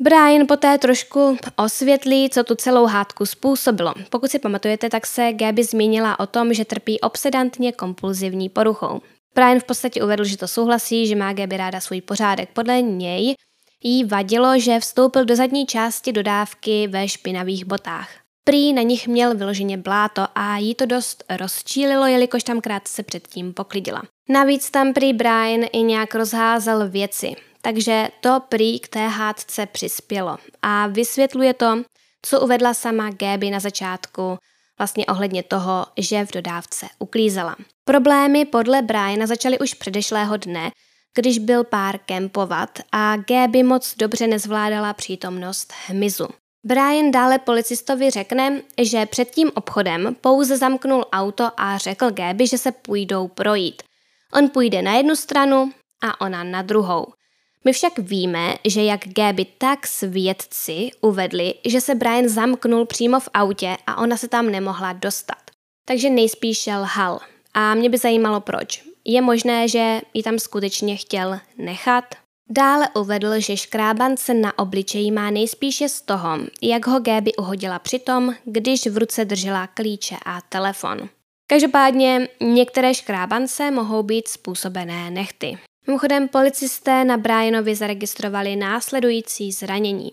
Brian poté trošku osvětlí, co tu celou hádku způsobilo. Pokud si pamatujete, tak se Gaby zmínila o tom, že trpí obsedantně kompulzivní poruchou. Brian v podstatě uvedl, že to souhlasí, že má Gaby ráda svůj pořádek. Podle něj jí vadilo, že vstoupil do zadní části dodávky ve špinavých botách. Prý na nich měl vyloženě bláto a jí to dost rozčílilo, jelikož tam krátce předtím poklidila. Navíc tam prý Brian i nějak rozházel věci. Takže to prý k té hádce přispělo a vysvětluje to, co uvedla sama Gaby na začátku, vlastně ohledně toho, že v dodávce uklízela. Problémy podle Briana začaly už předešlého dne, když byl pár kempovat a Gaby moc dobře nezvládala přítomnost hmyzu. Brian dále policistovi řekne, že před tím obchodem pouze zamknul auto a řekl Gaby, že se půjdou projít. On půjde na jednu stranu a ona na druhou. My však víme, že jak Gaby, tak svědci uvedli, že se Brian zamknul přímo v autě a ona se tam nemohla dostat. Takže nejspíš lhal. A mě by zajímalo proč. Je možné, že ji tam skutečně chtěl nechat? Dále uvedl, že škrábance na obličeji má nejspíše z toho, jak ho Gaby uhodila přitom, když v ruce držela klíče a telefon. Každopádně některé škrábance mohou být způsobené nechty. Mimochodem policisté na Brianovi zaregistrovali následující zranění.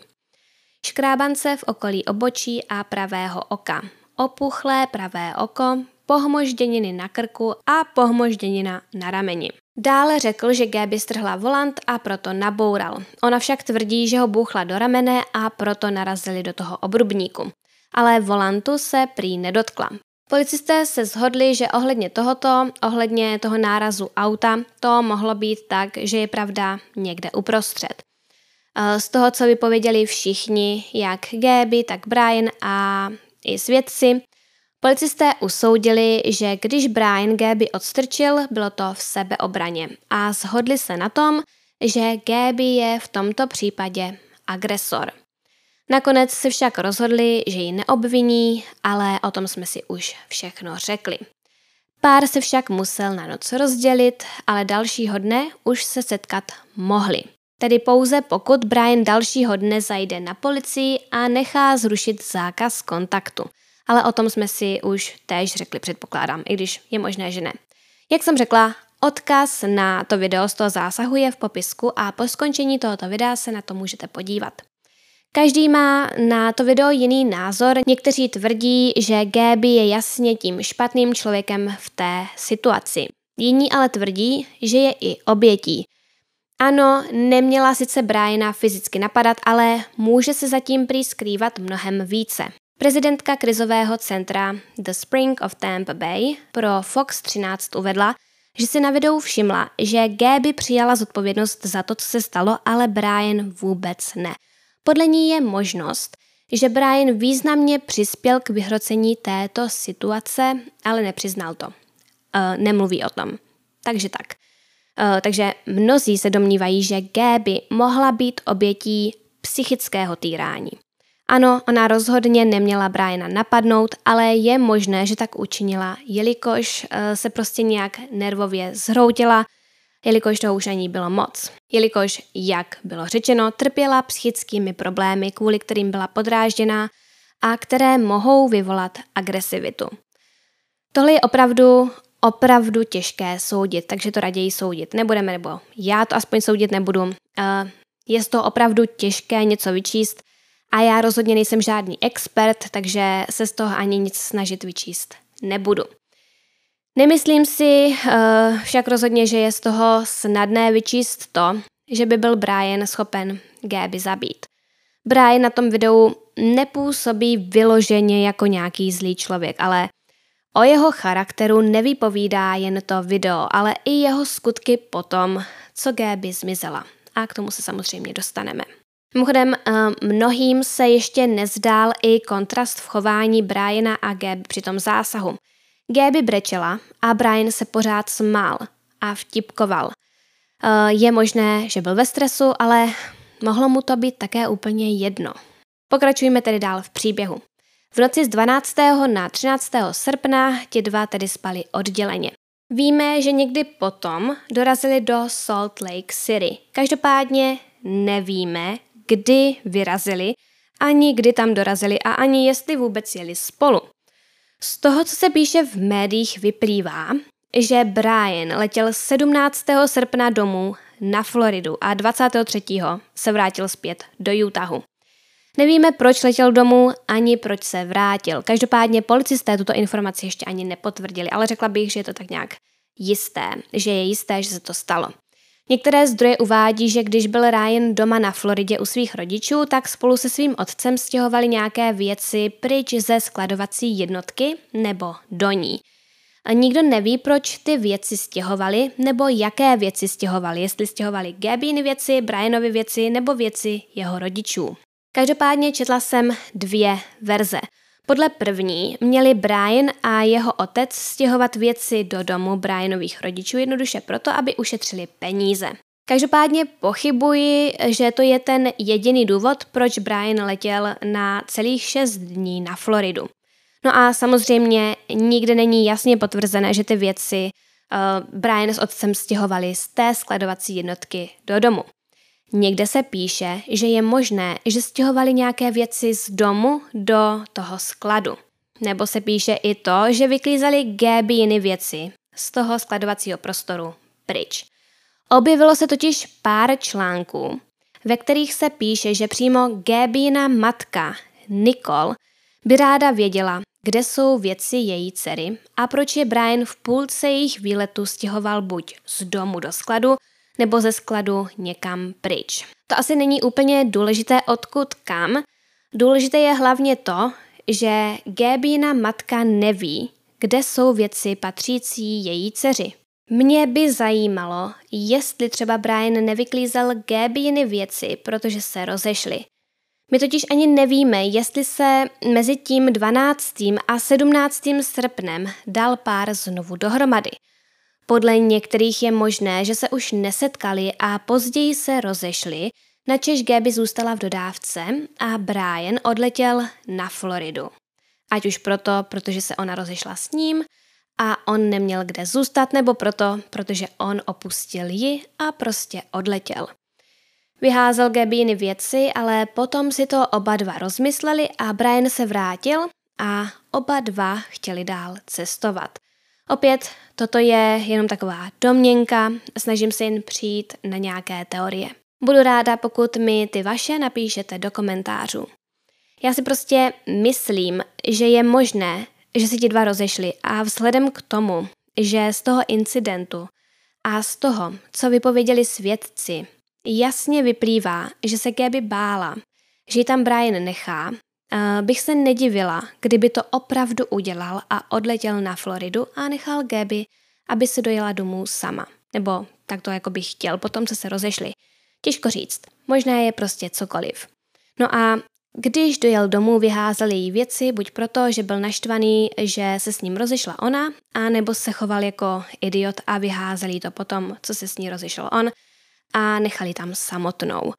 Škrábance v okolí obočí a pravého oka, opuchlé pravé oko, pohmožděniny na krku a pohmožděnina na rameni. Dále řekl, že Gaby strhla volant a proto naboural. Ona však tvrdí, že ho bouchla do ramene a proto narazili do toho obrubníku. Ale volantu se prý nedotkla. Policisté se shodli, že ohledně tohoto, ohledně toho nárazu auta, to mohlo být tak, že je pravda někde uprostřed. Eh, z toho, co vypověděli všichni, jak Gaby, tak Brian a i svědci, policisté usoudili, že když Brian Gaby odstrčil, bylo to v sebeobraně a shodli se na tom, že Gaby je v tomto případě agresor. Nakonec se však rozhodli, že ji neobviní, ale o tom jsme si už všechno řekli. Pár se však musel na noc rozdělit, ale dalšího dne už se setkat mohli. Tedy pouze pokud Brian dalšího dne zajde na policii a nechá zrušit zákaz kontaktu. Ale o tom jsme si už též řekli, předpokládám, i když je možné, že ne. Jak jsem řekla, odkaz na to video z toho zásahu je v popisku a po skončení tohoto videa se na to můžete podívat. Každý má na to video jiný názor. Někteří tvrdí, že Gaby je jasně tím špatným člověkem v té situaci. Jiní ale tvrdí, že je i obětí. Ano, neměla sice Briana fyzicky napadat, ale může se zatím prý skrývat mnohem více. Prezidentka krizového centra The Spring of Tampa Bay pro Fox 13 uvedla, že si na videu všimla, že Gaby přijala zodpovědnost za to, co se stalo, ale Brian vůbec ne. Podle ní je možnost, že Brian významně přispěl k vyhrocení této situace, ale nepřiznal to. Uh, nemluví o tom. Takže tak. Uh, takže mnozí se domnívají, že Gaby mohla být obětí psychického týrání. Ano, ona rozhodně neměla Briana napadnout, ale je možné, že tak učinila, jelikož uh, se prostě nějak nervově zhroutila, jelikož toho už ani bylo moc. Jelikož, jak bylo řečeno, trpěla psychickými problémy, kvůli kterým byla podrážděná a které mohou vyvolat agresivitu. Tohle je opravdu, opravdu těžké soudit, takže to raději soudit nebudeme, nebo já to aspoň soudit nebudu. Uh, je to opravdu těžké něco vyčíst a já rozhodně nejsem žádný expert, takže se z toho ani nic snažit vyčíst nebudu. Nemyslím si uh, však rozhodně, že je z toho snadné vyčíst to, že by byl Brian schopen Gaby zabít. Brian na tom videu nepůsobí vyloženě jako nějaký zlý člověk, ale o jeho charakteru nevypovídá jen to video, ale i jeho skutky potom, co Gaby zmizela. A k tomu se samozřejmě dostaneme. Mimochodem, eh, mnohým se ještě nezdál i kontrast v chování Briana a Gaby při tom zásahu. Gaby brečela a Brian se pořád smál a vtipkoval. Eh, je možné, že byl ve stresu, ale mohlo mu to být také úplně jedno. Pokračujeme tedy dál v příběhu. V noci z 12. na 13. srpna ti dva tedy spali odděleně. Víme, že někdy potom dorazili do Salt Lake City. Každopádně nevíme, kdy vyrazili, ani kdy tam dorazili a ani jestli vůbec jeli spolu. Z toho, co se píše v médiích, vyplývá, že Brian letěl 17. srpna domů na Floridu a 23. se vrátil zpět do Utahu. Nevíme, proč letěl domů, ani proč se vrátil. Každopádně policisté tuto informaci ještě ani nepotvrdili, ale řekla bych, že je to tak nějak jisté, že je jisté, že se to stalo. Některé zdroje uvádí, že když byl Ryan doma na Floridě u svých rodičů, tak spolu se svým otcem stěhovali nějaké věci pryč ze skladovací jednotky nebo do ní. A nikdo neví, proč ty věci stěhovali, nebo jaké věci stěhovali, jestli stěhovali Gabiny věci, Brianovi věci nebo věci jeho rodičů. Každopádně četla jsem dvě verze. Podle první měli Brian a jeho otec stěhovat věci do domu Brianových rodičů jednoduše proto, aby ušetřili peníze. Každopádně pochybuji, že to je ten jediný důvod, proč Brian letěl na celých 6 dní na Floridu. No a samozřejmě nikde není jasně potvrzené, že ty věci uh, Brian s otcem stěhovali z té skladovací jednotky do domu. Někde se píše, že je možné, že stěhovali nějaké věci z domu do toho skladu. Nebo se píše i to, že vyklízeli Gabiny věci z toho skladovacího prostoru pryč. Objevilo se totiž pár článků, ve kterých se píše, že přímo Gabina matka Nicole by ráda věděla, kde jsou věci její dcery a proč je Brian v půlce jejich výletu stěhoval buď z domu do skladu, nebo ze skladu někam pryč. To asi není úplně důležité odkud kam. Důležité je hlavně to, že Gabina matka neví, kde jsou věci patřící její dceři. Mě by zajímalo, jestli třeba Brian nevyklízel Gabiny věci, protože se rozešli. My totiž ani nevíme, jestli se mezi tím 12. a 17. srpnem dal pár znovu dohromady. Podle některých je možné, že se už nesetkali a později se rozešli, načež Gaby zůstala v dodávce a Brian odletěl na Floridu. Ať už proto, protože se ona rozešla s ním a on neměl kde zůstat, nebo proto, protože on opustil ji a prostě odletěl. Vyházel Gabiny věci, ale potom si to oba dva rozmysleli a Brian se vrátil a oba dva chtěli dál cestovat. Opět, toto je jenom taková domněnka, snažím se jen přijít na nějaké teorie. Budu ráda, pokud mi ty vaše napíšete do komentářů. Já si prostě myslím, že je možné, že si ti dva rozešli a vzhledem k tomu, že z toho incidentu a z toho, co vypověděli svědci, jasně vyplývá, že se Gaby bála, že ji tam Brian nechá, bych se nedivila, kdyby to opravdu udělal a odletěl na Floridu a nechal Gaby, aby se dojela domů sama. Nebo tak to jako bych chtěl, potom co se rozešli. Těžko říct, možná je prostě cokoliv. No a když dojel domů, vyházel její věci, buď proto, že byl naštvaný, že se s ním rozešla ona, a nebo se choval jako idiot a vyházel jí to potom, co se s ní rozešel on a nechali tam samotnou.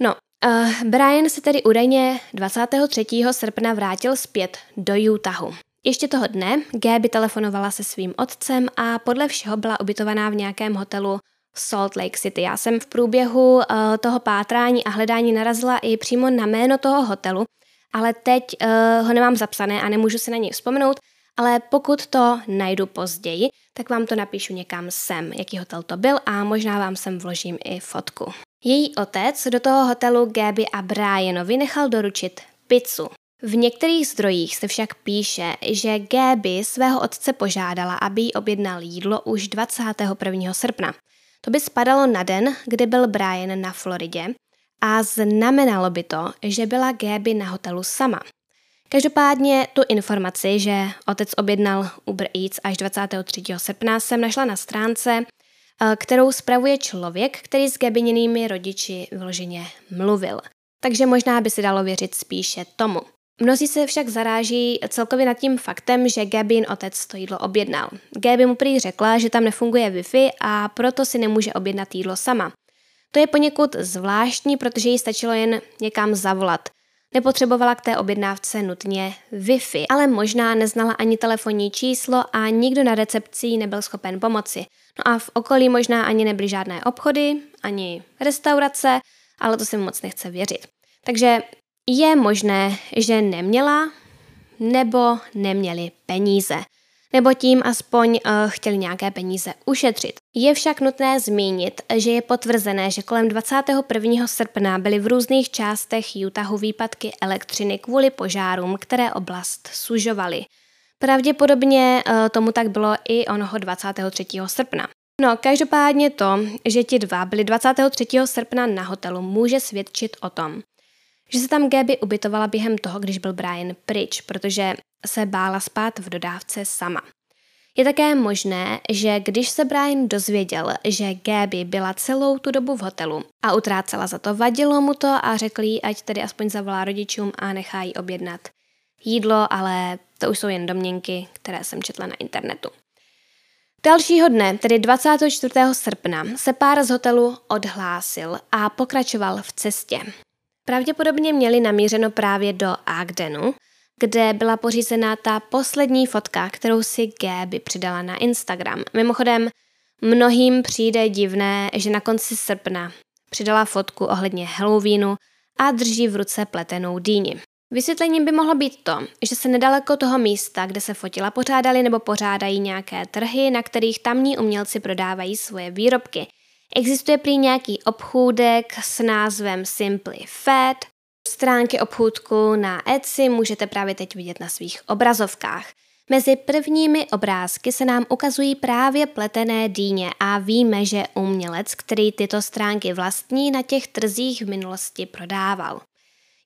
No, uh, Brian se tedy údajně 23. srpna vrátil zpět do Utahu. Ještě toho dne Gaby telefonovala se svým otcem a podle všeho byla ubytovaná v nějakém hotelu Salt Lake City. Já jsem v průběhu uh, toho pátrání a hledání narazila i přímo na jméno toho hotelu, ale teď uh, ho nemám zapsané a nemůžu si na něj vzpomenout, ale pokud to najdu později, tak vám to napíšu někam sem, jaký hotel to byl a možná vám sem vložím i fotku. Její otec do toho hotelu Gaby a Brianovi nechal doručit pizzu. V některých zdrojích se však píše, že Gaby svého otce požádala, aby jí objednal jídlo už 21. srpna. To by spadalo na den, kdy byl Brian na Floridě a znamenalo by to, že byla Gaby na hotelu sama. Každopádně tu informaci, že otec objednal Uber Eats až 23. srpna, jsem našla na stránce, kterou spravuje člověk, který s Gabiněnými rodiči vyloženě mluvil. Takže možná by se dalo věřit spíše tomu. Mnozí se však zaráží celkově nad tím faktem, že Gabin otec to jídlo objednal. Gabi mu prý řekla, že tam nefunguje Wi-Fi a proto si nemůže objednat jídlo sama. To je poněkud zvláštní, protože jí stačilo jen někam zavolat. Nepotřebovala k té objednávce nutně Wi-Fi, ale možná neznala ani telefonní číslo a nikdo na recepci nebyl schopen pomoci. No a v okolí možná ani nebyly žádné obchody, ani restaurace, ale to si moc nechce věřit. Takže je možné, že neměla nebo neměli peníze. Nebo tím aspoň uh, chtěli nějaké peníze ušetřit. Je však nutné zmínit, že je potvrzené, že kolem 21. srpna byly v různých částech Utahu výpadky elektřiny kvůli požárům, které oblast sužovaly. Pravděpodobně uh, tomu tak bylo i onoho 23. srpna. No, každopádně to, že ti dva byli 23. srpna na hotelu, může svědčit o tom, že se tam Gaby ubytovala během toho, když byl Brian pryč, protože se bála spát v dodávce sama. Je také možné, že když se Brian dozvěděl, že Gaby byla celou tu dobu v hotelu a utrácela za to, vadilo mu to a řekl jí, ať tedy aspoň zavolá rodičům a nechá jí objednat jídlo, ale to už jsou jen domněnky, které jsem četla na internetu. Dalšího dne, tedy 24. srpna, se pár z hotelu odhlásil a pokračoval v cestě. Pravděpodobně měli namířeno právě do Agdenu, kde byla pořízená ta poslední fotka, kterou si Gaby přidala na Instagram. Mimochodem, mnohým přijde divné, že na konci srpna přidala fotku ohledně Halloweenu a drží v ruce pletenou dýni. Vysvětlením by mohlo být to, že se nedaleko toho místa, kde se fotila, pořádali nebo pořádají nějaké trhy, na kterých tamní umělci prodávají svoje výrobky – Existuje prý nějaký obchůdek s názvem Simply Fat. Stránky obchůdku na Etsy můžete právě teď vidět na svých obrazovkách. Mezi prvními obrázky se nám ukazují právě pletené dýně a víme, že umělec, který tyto stránky vlastní, na těch trzích v minulosti prodával.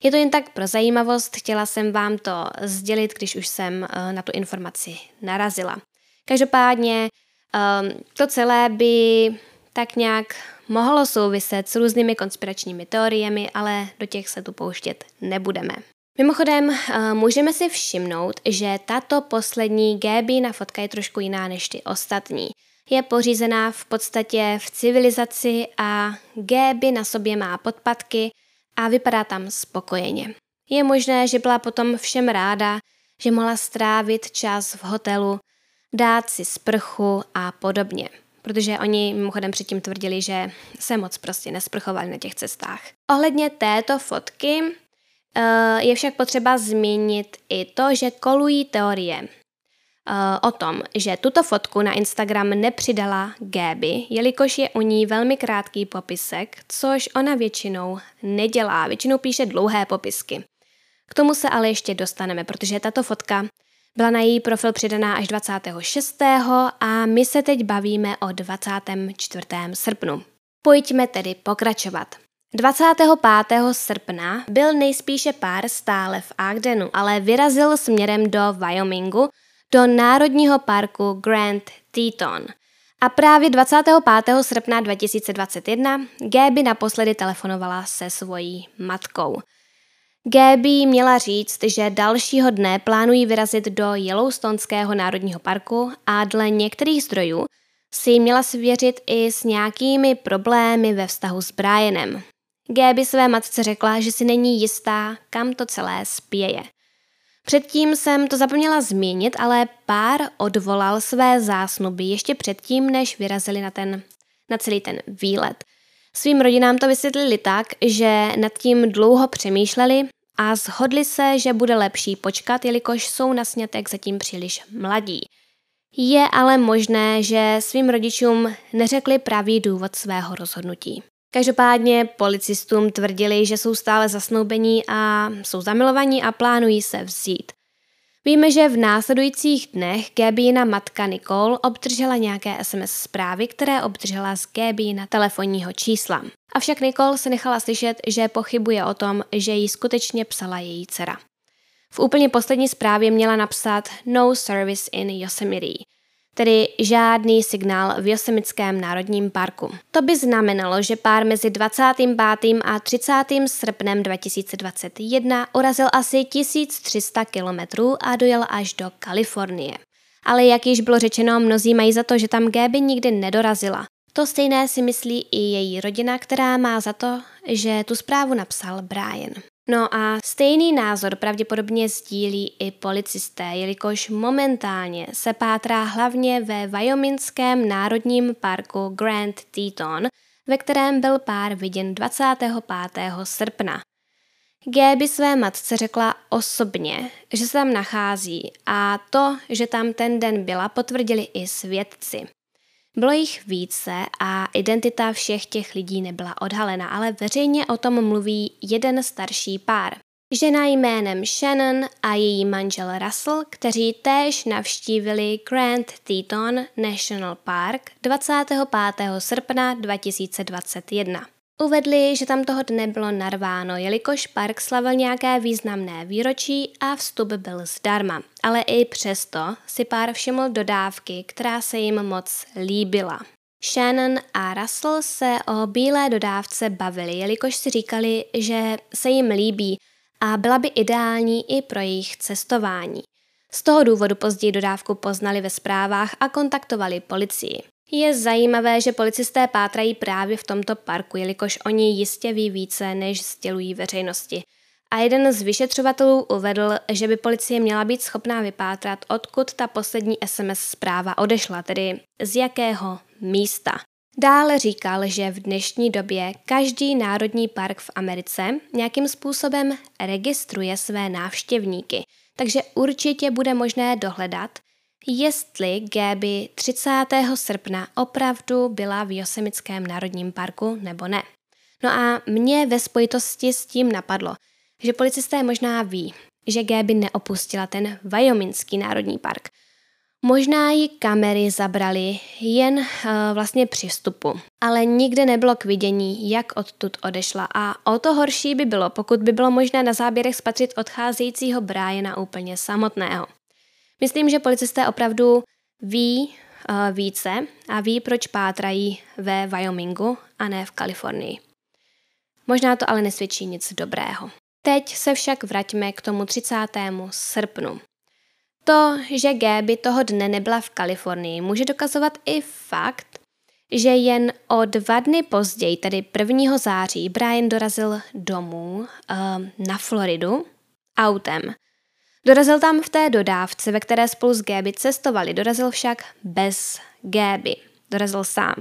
Je to jen tak pro zajímavost, chtěla jsem vám to sdělit, když už jsem eh, na tu informaci narazila. Každopádně ehm, to celé by tak nějak mohlo souviset s různými konspiračními teoriemi, ale do těch se tu pouštět nebudeme. Mimochodem, eh, můžeme si všimnout, že tato poslední Gabina fotka je trošku jiná než ty ostatní. Je pořízená v podstatě v civilizaci a Gaby na sobě má podpatky a vypadá tam spokojeně. Je možné, že byla potom všem ráda, že mohla strávit čas v hotelu, dát si sprchu a podobně. Protože oni mimochodem předtím tvrdili, že se moc prostě nesprchovali na těch cestách. Ohledně této fotky eh, je však potřeba zmínit i to, že kolují teorie eh, o tom, že tuto fotku na Instagram nepřidala Gaby, jelikož je u ní velmi krátký popisek, což ona většinou nedělá, většinou píše dlouhé popisky. K tomu se ale ještě dostaneme, protože tato fotka byla na její profil přidaná až 26. a my se teď bavíme o 24. srpnu. Pojďme tedy pokračovat. 25. srpna byl nejspíše pár stále v Agdenu, ale vyrazil směrem do Wyomingu, do Národního parku Grand Teton. A právě 25. srpna 2021 Gaby naposledy telefonovala se svojí matkou – Gaby měla říct, že dalšího dne plánují vyrazit do Yellowstoneského národního parku a dle některých zdrojů si měla svěřit i s nějakými problémy ve vztahu s Brianem. Gaby své matce řekla, že si není jistá, kam to celé spěje. Předtím jsem to zapomněla zmínit, ale pár odvolal své zásnuby ještě předtím, než vyrazili na, ten, na celý ten výlet. Svým rodinám to vysvětlili tak, že nad tím dlouho přemýšleli a shodli se, že bude lepší počkat, jelikož jsou na snětek zatím příliš mladí. Je ale možné, že svým rodičům neřekli pravý důvod svého rozhodnutí. Každopádně policistům tvrdili, že jsou stále zasnoubení a jsou zamilovaní a plánují se vzít. Víme, že v následujících dnech Gabína matka Nicole obdržela nějaké SMS zprávy, které obdržela z Gabína telefonního čísla. Avšak Nicole se nechala slyšet, že pochybuje o tom, že jí skutečně psala její dcera. V úplně poslední zprávě měla napsat No service in Yosemite – tedy žádný signál v Josemickém národním parku. To by znamenalo, že pár mezi 25. a 30. srpnem 2021 urazil asi 1300 kilometrů a dojel až do Kalifornie. Ale jak již bylo řečeno, mnozí mají za to, že tam Gaby nikdy nedorazila. To stejné si myslí i její rodina, která má za to, že tu zprávu napsal Brian. No a stejný názor pravděpodobně sdílí i policisté, jelikož momentálně se pátrá hlavně ve Wyomingském národním parku Grand Teton, ve kterém byl pár viděn 25. srpna. Gaby své matce řekla osobně, že se tam nachází a to, že tam ten den byla, potvrdili i svědci. Bylo jich více a identita všech těch lidí nebyla odhalena, ale veřejně o tom mluví jeden starší pár. Žena jménem Shannon a její manžel Russell, kteří též navštívili Grand Teton National Park 25. srpna 2021. Uvedli, že tam toho dne bylo narváno, jelikož park slavil nějaké významné výročí a vstup byl zdarma. Ale i přesto si pár všiml dodávky, která se jim moc líbila. Shannon a Russell se o bílé dodávce bavili, jelikož si říkali, že se jim líbí a byla by ideální i pro jejich cestování. Z toho důvodu později dodávku poznali ve zprávách a kontaktovali policii. Je zajímavé, že policisté pátrají právě v tomto parku, jelikož oni jistě ví více, než sdělují veřejnosti. A jeden z vyšetřovatelů uvedl, že by policie měla být schopná vypátrat, odkud ta poslední SMS zpráva odešla, tedy z jakého místa. Dále říkal, že v dnešní době každý národní park v Americe nějakým způsobem registruje své návštěvníky, takže určitě bude možné dohledat, jestli Gaby 30. srpna opravdu byla v Josemickém národním parku nebo ne. No a mě ve spojitosti s tím napadlo, že policisté možná ví, že Gaby neopustila ten Wyomingský národní park. Možná ji kamery zabrali jen uh, vlastně při vstupu, ale nikde nebylo k vidění, jak odtud odešla a o to horší by bylo, pokud by bylo možné na záběrech spatřit odcházejícího Briana úplně samotného. Myslím, že policisté opravdu ví uh, více a ví, proč pátrají ve Wyomingu a ne v Kalifornii. Možná to ale nesvědčí nic dobrého. Teď se však vraťme k tomu 30. srpnu. To, že Gaby toho dne nebyla v Kalifornii, může dokazovat i fakt, že jen o dva dny později, tedy 1. září, Brian dorazil domů uh, na Floridu autem. Dorazil tam v té dodávce, ve které spolu s Gaby cestovali, dorazil však bez Gaby. dorazil sám.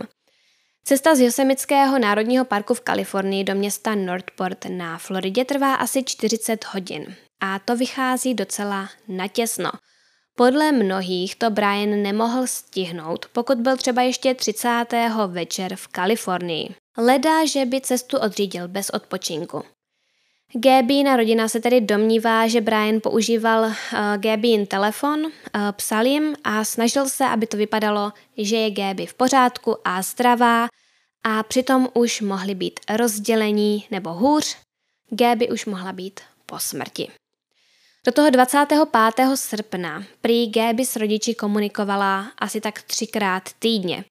Cesta z Yosemiteckého národního parku v Kalifornii do města Northport na Floridě trvá asi 40 hodin a to vychází docela natěsno. Podle mnohých to Brian nemohl stihnout, pokud byl třeba ještě 30. večer v Kalifornii. Leda, že by cestu odřídil bez odpočinku. Gabin rodina se tedy domnívá, že Brian používal uh, Gabin telefon, uh, psal jim a snažil se, aby to vypadalo, že je Gaby v pořádku a zdravá a přitom už mohli být rozdělení nebo hůř, Gaby už mohla být po smrti. Do toho 25. srpna prý Gaby s rodiči komunikovala asi tak třikrát týdně.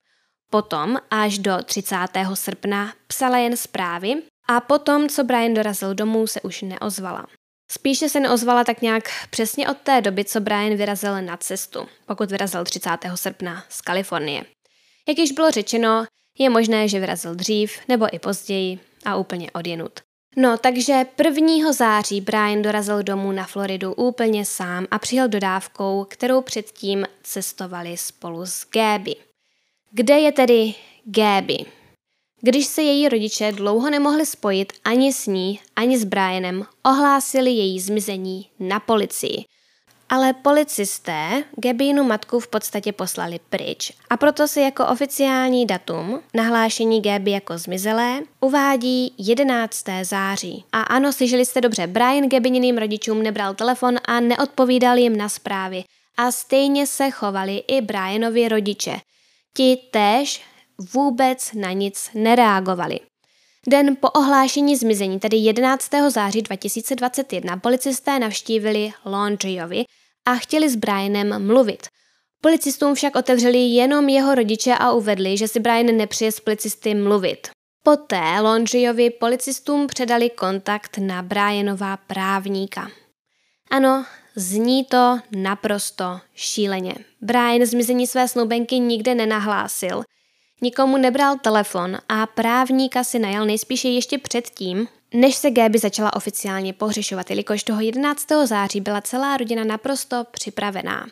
Potom až do 30. srpna psala jen zprávy a potom, co Brian dorazil domů, se už neozvala. Spíše se neozvala tak nějak přesně od té doby, co Brian vyrazil na cestu, pokud vyrazil 30. srpna z Kalifornie. Jak již bylo řečeno, je možné, že vyrazil dřív nebo i později a úplně odjenut. No, takže 1. září Brian dorazil domů na Floridu úplně sám a přijel dodávkou, kterou předtím cestovali spolu s Gaby. Kde je tedy Gaby? Když se její rodiče dlouho nemohli spojit ani s ní, ani s Brianem, ohlásili její zmizení na policii. Ale policisté Gabínu matku v podstatě poslali pryč a proto se jako oficiální datum nahlášení Gaby jako zmizelé uvádí 11. září. A ano, slyšeli jste dobře, Brian Gabininým rodičům nebral telefon a neodpovídal jim na zprávy. A stejně se chovali i Brianovi rodiče. Ti též vůbec na nic nereagovali. Den po ohlášení zmizení, tedy 11. září 2021, policisté navštívili Laundryovi a chtěli s Brianem mluvit. Policistům však otevřeli jenom jeho rodiče a uvedli, že si Brian nepřije s policisty mluvit. Poté Laundryovi policistům předali kontakt na Brianova právníka. Ano, zní to naprosto šíleně. Brian zmizení své snoubenky nikde nenahlásil – Nikomu nebral telefon a právníka si najal nejspíše ještě předtím, než se Gaby začala oficiálně pohřešovat, jelikož toho 11. září byla celá rodina naprosto připravená.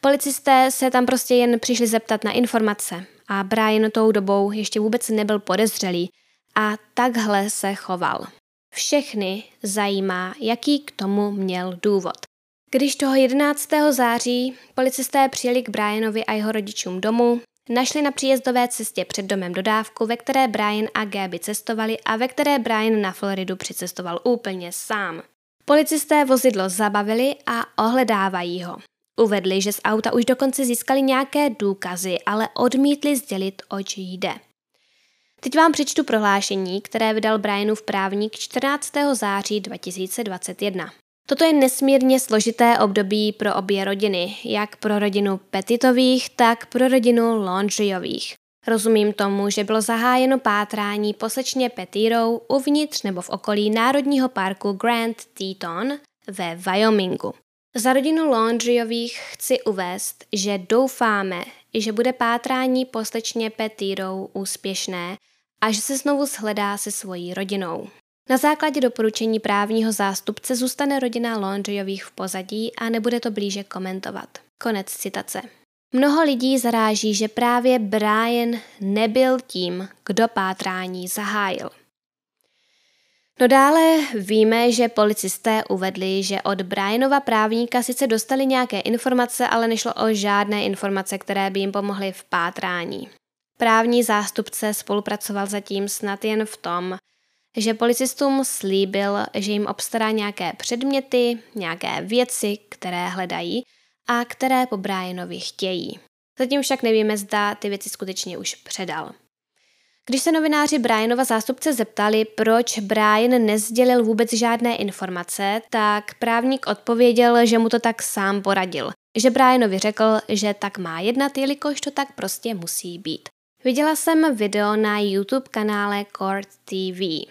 Policisté se tam prostě jen přišli zeptat na informace a Brian tou dobou ještě vůbec nebyl podezřelý a takhle se choval. Všechny zajímá, jaký k tomu měl důvod. Když toho 11. září policisté přijeli k Brianovi a jeho rodičům domů, Našli na příjezdové cestě před domem dodávku, ve které Brian a Gaby cestovali a ve které Brian na Floridu přicestoval úplně sám. Policisté vozidlo zabavili a ohledávají ho. Uvedli, že z auta už dokonce získali nějaké důkazy, ale odmítli sdělit, oč jde. Teď vám přečtu prohlášení, které vydal Brianův právník 14. září 2021. Toto je nesmírně složité období pro obě rodiny, jak pro rodinu Petitových, tak pro rodinu Laundryových. Rozumím tomu, že bylo zahájeno pátrání posečně Petírou uvnitř nebo v okolí Národního parku Grand Teton ve Wyomingu. Za rodinu Laundryových chci uvést, že doufáme, že bude pátrání poslečně Petírou úspěšné a že se znovu shledá se svojí rodinou. Na základě doporučení právního zástupce zůstane rodina Laundryových v pozadí a nebude to blíže komentovat. Konec citace. Mnoho lidí zaráží, že právě Brian nebyl tím, kdo pátrání zahájil. No dále víme, že policisté uvedli, že od Brianova právníka sice dostali nějaké informace, ale nešlo o žádné informace, které by jim pomohly v pátrání. Právní zástupce spolupracoval zatím snad jen v tom, že policistům slíbil, že jim obstará nějaké předměty, nějaké věci, které hledají a které po Brianovi chtějí. Zatím však nevíme, zda ty věci skutečně už předal. Když se novináři Brianova zástupce zeptali, proč Brian nezdělil vůbec žádné informace, tak právník odpověděl, že mu to tak sám poradil. Že Brianovi řekl, že tak má jednat, jelikož to tak prostě musí být. Viděla jsem video na YouTube kanále Court TV.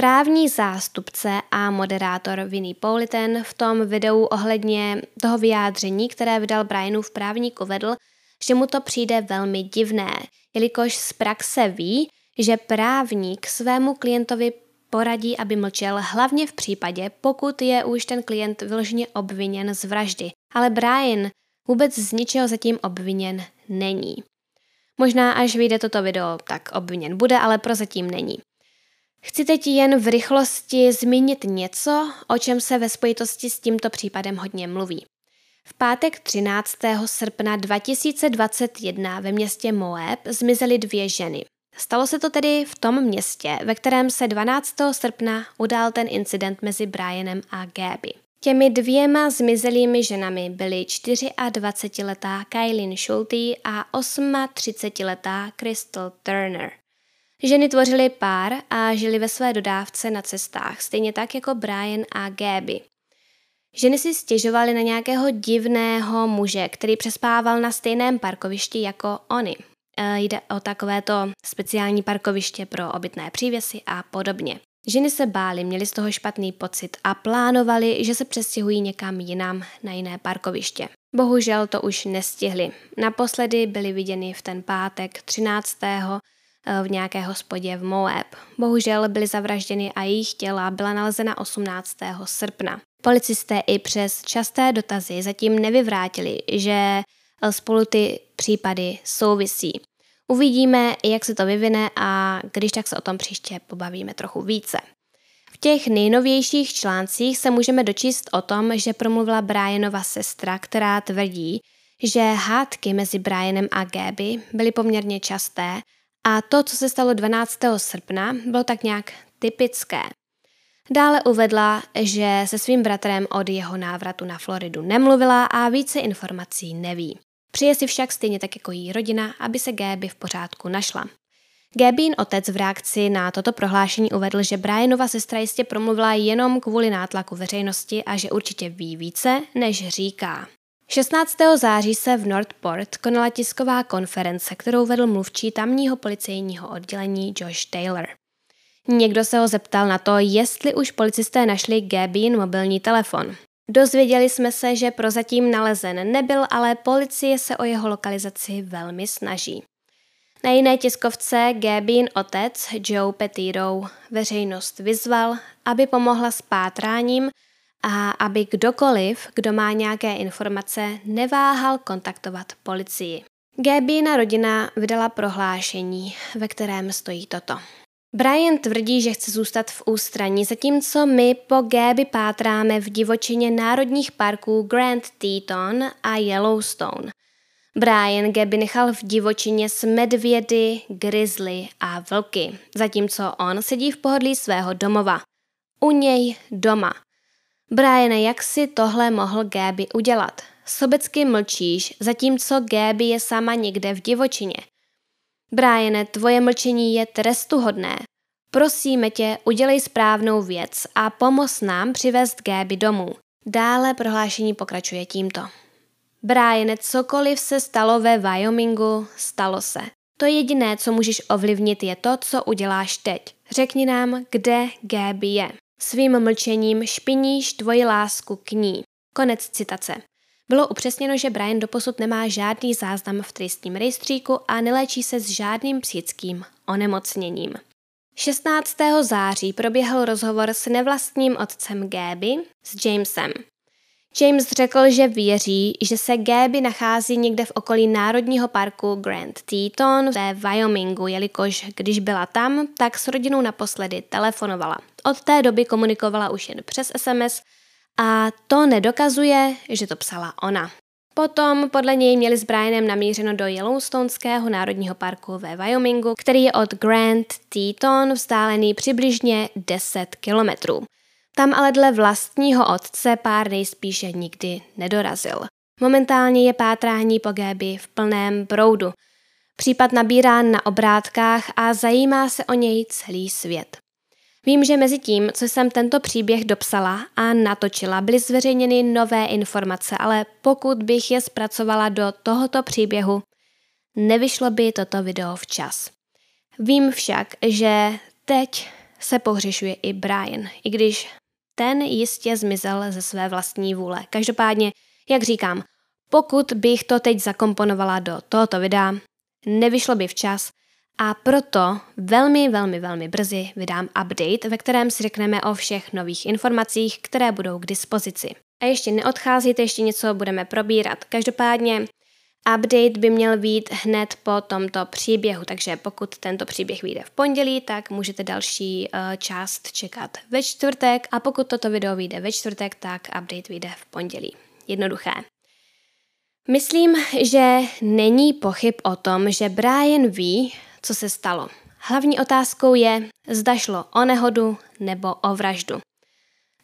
Právní zástupce a moderátor Vinny Pauliten v tom videu ohledně toho vyjádření, které vydal Brianův právník, uvedl, že mu to přijde velmi divné, jelikož z praxe ví, že právník svému klientovi poradí, aby mlčel hlavně v případě, pokud je už ten klient vyloženě obviněn z vraždy. Ale Brian vůbec z ničeho zatím obviněn není. Možná až vyjde toto video, tak obviněn bude, ale prozatím není. Chci teď jen v rychlosti zmínit něco, o čem se ve spojitosti s tímto případem hodně mluví. V pátek 13. srpna 2021 ve městě Moab zmizely dvě ženy. Stalo se to tedy v tom městě, ve kterém se 12. srpna udál ten incident mezi Brianem a Gaby. Těmi dvěma zmizelými ženami byly 24-letá Kailin Schulte a 38-letá Crystal Turner. Ženy tvořily pár a žili ve své dodávce na cestách, stejně tak jako Brian a Gaby. Ženy si stěžovaly na nějakého divného muže, který přespával na stejném parkovišti jako oni. E, jde o takovéto speciální parkoviště pro obytné přívěsy a podobně. Ženy se bály, měly z toho špatný pocit a plánovali, že se přestěhují někam jinam na jiné parkoviště. Bohužel to už nestihli. Naposledy byly viděny v ten pátek 13. Eh, v nějaké hospodě v Moab. Bohužel byly zavražděny a jejich těla byla nalezena 18. srpna. Policisté i přes časté dotazy zatím nevyvrátili, že eh, spolu ty případy souvisí. Uvidíme, jak se to vyvine a když tak se o tom příště pobavíme trochu více. V těch nejnovějších článcích se můžeme dočíst o tom, že promluvila Brianova sestra, která tvrdí, že hádky mezi Brianem a Gaby byly poměrně časté a to, co se stalo 12. srpna, bylo tak nějak typické. Dále uvedla, že se svým bratrem od jeho návratu na Floridu nemluvila a více informací neví. Přeje si však stejně tak jako její rodina, aby se Gaby v pořádku našla. Gabin otec v reakci na toto prohlášení uvedl, že Brianova sestra jistě promluvila jenom kvůli nátlaku veřejnosti a že určitě ví více, než říká. 16. září se v Northport konala tisková konference, kterou vedl mluvčí tamního policejního oddělení Josh Taylor. Někdo se ho zeptal na to, jestli už policisté našli Gabin mobilní telefon. Dozvěděli jsme se, že prozatím nalezen nebyl, ale policie se o jeho lokalizaci velmi snaží. Na jiné tiskovce Gabin otec Joe Petiro veřejnost vyzval, aby pomohla s pátráním a aby kdokoliv, kdo má nějaké informace, neváhal kontaktovat policii. Gabina rodina vydala prohlášení, ve kterém stojí toto. Brian tvrdí, že chce zůstat v ústraní, zatímco my po Gaby pátráme v divočině národních parků Grand Teton a Yellowstone. Brian Gaby nechal v divočině s medvědy, grizzly a vlky, zatímco on sedí v pohodlí svého domova. U něj doma – Briane, jak si tohle mohl Gaby udělat? Sobecky mlčíš, zatímco Gaby je sama někde v divočině. Briane, tvoje mlčení je trestuhodné. Prosíme tě, udělej správnou věc a pomoz nám přivést Gaby domů. Dále prohlášení pokračuje tímto. Brian, cokoliv se stalo ve Wyomingu, stalo se. To jediné, co můžeš ovlivnit, je to, co uděláš teď. Řekni nám, kde Gaby je. Svým mlčením špiníš tvoji lásku k ní. Konec citace. Bylo upřesněno, že Brian doposud nemá žádný záznam v trestním rejstříku a neléčí se s žádným psychickým onemocněním. 16. září proběhl rozhovor s nevlastním otcem Gaby, s Jamesem. James řekl, že věří, že se Gaby nachází někde v okolí Národního parku Grand Teton ve Wyomingu, jelikož když byla tam, tak s rodinou naposledy telefonovala. Od té doby komunikovala už jen přes SMS a to nedokazuje, že to psala ona. Potom podle něj měli s Brianem namířeno do Yellowstoneského národního parku ve Wyomingu, který je od Grand Teton vzdálený přibližně 10 kilometrů. Tam ale dle vlastního otce pár nejspíše nikdy nedorazil. Momentálně je pátrání po Gaby v plném proudu. Případ nabírá na obrátkách a zajímá se o něj celý svět. Vím, že mezi tím, co jsem tento příběh dopsala a natočila, byly zveřejněny nové informace, ale pokud bych je zpracovala do tohoto příběhu, nevyšlo by toto video včas. Vím však, že teď se pohřešuje i Brian, i když ten jistě zmizel ze své vlastní vůle. Každopádně, jak říkám, pokud bych to teď zakomponovala do tohoto videa, nevyšlo by včas a proto velmi, velmi, velmi brzy vydám update, ve kterém si řekneme o všech nových informacích, které budou k dispozici. A ještě neodcházíte, ještě něco budeme probírat. Každopádně Update by měl být hned po tomto příběhu, takže pokud tento příběh vyjde v pondělí, tak můžete další uh, část čekat ve čtvrtek a pokud toto video vyjde ve čtvrtek, tak update vyjde v pondělí. Jednoduché. Myslím, že není pochyb o tom, že Brian ví, co se stalo. Hlavní otázkou je, zda šlo o nehodu nebo o vraždu.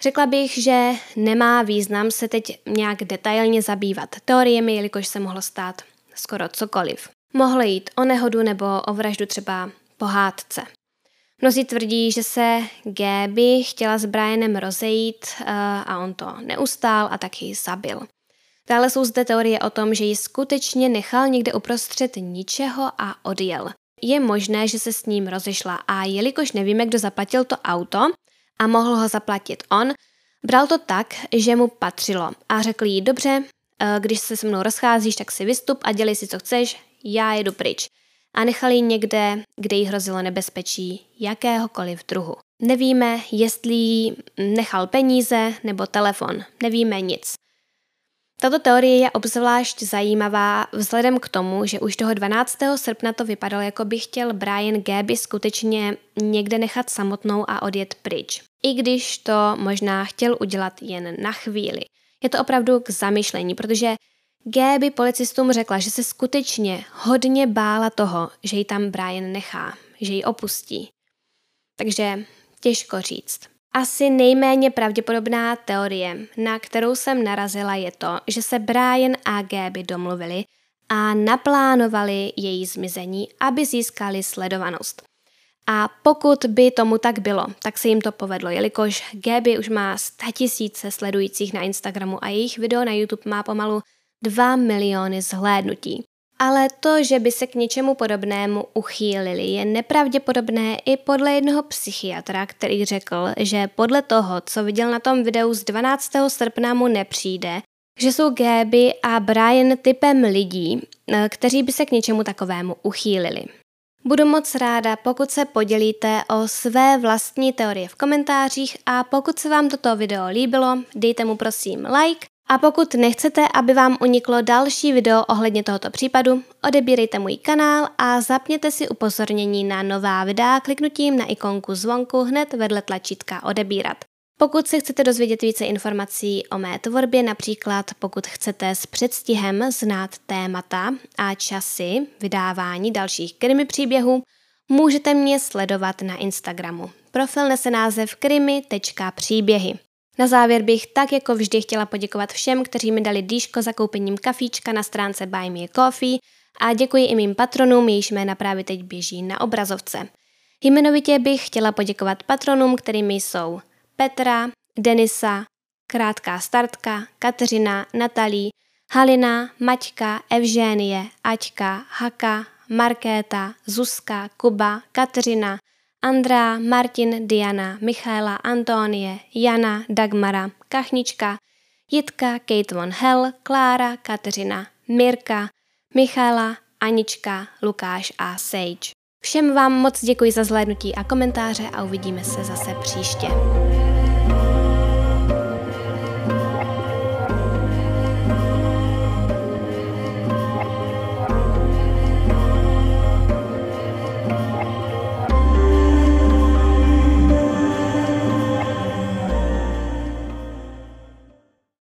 Řekla bych, že nemá význam se teď nějak detailně zabývat teoriemi, jelikož se mohlo stát skoro cokoliv. Mohlo jít o nehodu nebo o vraždu třeba po hádce. Mnozí tvrdí, že se Gaby chtěla s Brianem rozejít uh, a on to neustál a taky zabil. Dále jsou zde teorie o tom, že ji skutečně nechal někde uprostřed ničeho a odjel. Je možné, že se s ním rozešla a jelikož nevíme, kdo zaplatil to auto a mohl ho zaplatit on, bral to tak, že mu patřilo a řekl jí, dobře, eh, když se se mnou rozcházíš, tak si vystup a dělej si, co chceš, já jedu pryč. A nechal ji někde, kde jí hrozilo nebezpečí jakéhokoliv druhu. Nevíme, jestli jí nechal peníze nebo telefon, nevíme nic. Tato teorie je obzvlášť zajímavá vzhledem k tomu, že už toho 12. srpna to vypadalo, jako by chtěl Brian Gaby skutečně někde nechat samotnou a odjet pryč. I když to možná chtěl udělat jen na chvíli. Je to opravdu k zamyšlení, protože Gaby policistům řekla, že se skutečně hodně bála toho, že ji tam Brian nechá, že ji opustí. Takže těžko říct. Asi nejméně pravděpodobná teorie, na kterou jsem narazila, je to, že se Brian a Gaby domluvili a naplánovali její zmizení, aby získali sledovanost. A pokud by tomu tak bylo, tak se jim to povedlo, jelikož Gaby už má tisíce sledujících na Instagramu a jejich video na YouTube má pomalu 2 miliony zhlédnutí. Ale to, že by se k něčemu podobnému uchýlili, je nepravděpodobné i podle jednoho psychiatra, který řekl, že podle toho, co viděl na tom videu z 12. srpna mu nepřijde, že jsou Gaby a Brian typem lidí, eh, kteří by se k něčemu takovému uchýlili. Budu moc ráda, pokud se podělíte o své vlastní teorie v komentářích a pokud se vám toto video líbilo, dejte mu prosím like a pokud nechcete, aby vám uniklo další video ohledně tohoto případu, odebírejte můj kanál a zapněte si upozornění na nová videa kliknutím na ikonku zvonku hned vedle tlačítka odebírat. Pokud se chcete dozvědět více informací o mé tvorbě, například pokud chcete s předstihem znát témata a časy vydávání dalších krimi příběhů, můžete mě sledovat na Instagramu. Profil nese název krimi.příběhy. Na závěr bych tak jako vždy chtěla poděkovat všem, kteří mi dali dýško za koupením kafíčka na stránce Buy Me a Coffee a děkuji i mým patronům, jejichž jména právě teď běží na obrazovce. Jmenovitě bych chtěla poděkovat patronům, kterými jsou Petra, Denisa, Krátká startka, Kateřina, Natalí, Halina, Maťka, Evžénie, Aťka, Haka, Markéta, Zuzka, Kuba, Kateřina, Andrea, Martin, Diana, Michaela, Antonie, Jana, Dagmara, Kachnička, Jitka, Kate von Hell, Klára, Kateřina, Mirka, Michaela, Anička, Lukáš a Sage. Všem vám moc děkuji za zhlédnutí a komentáře a uvidíme se zase příště.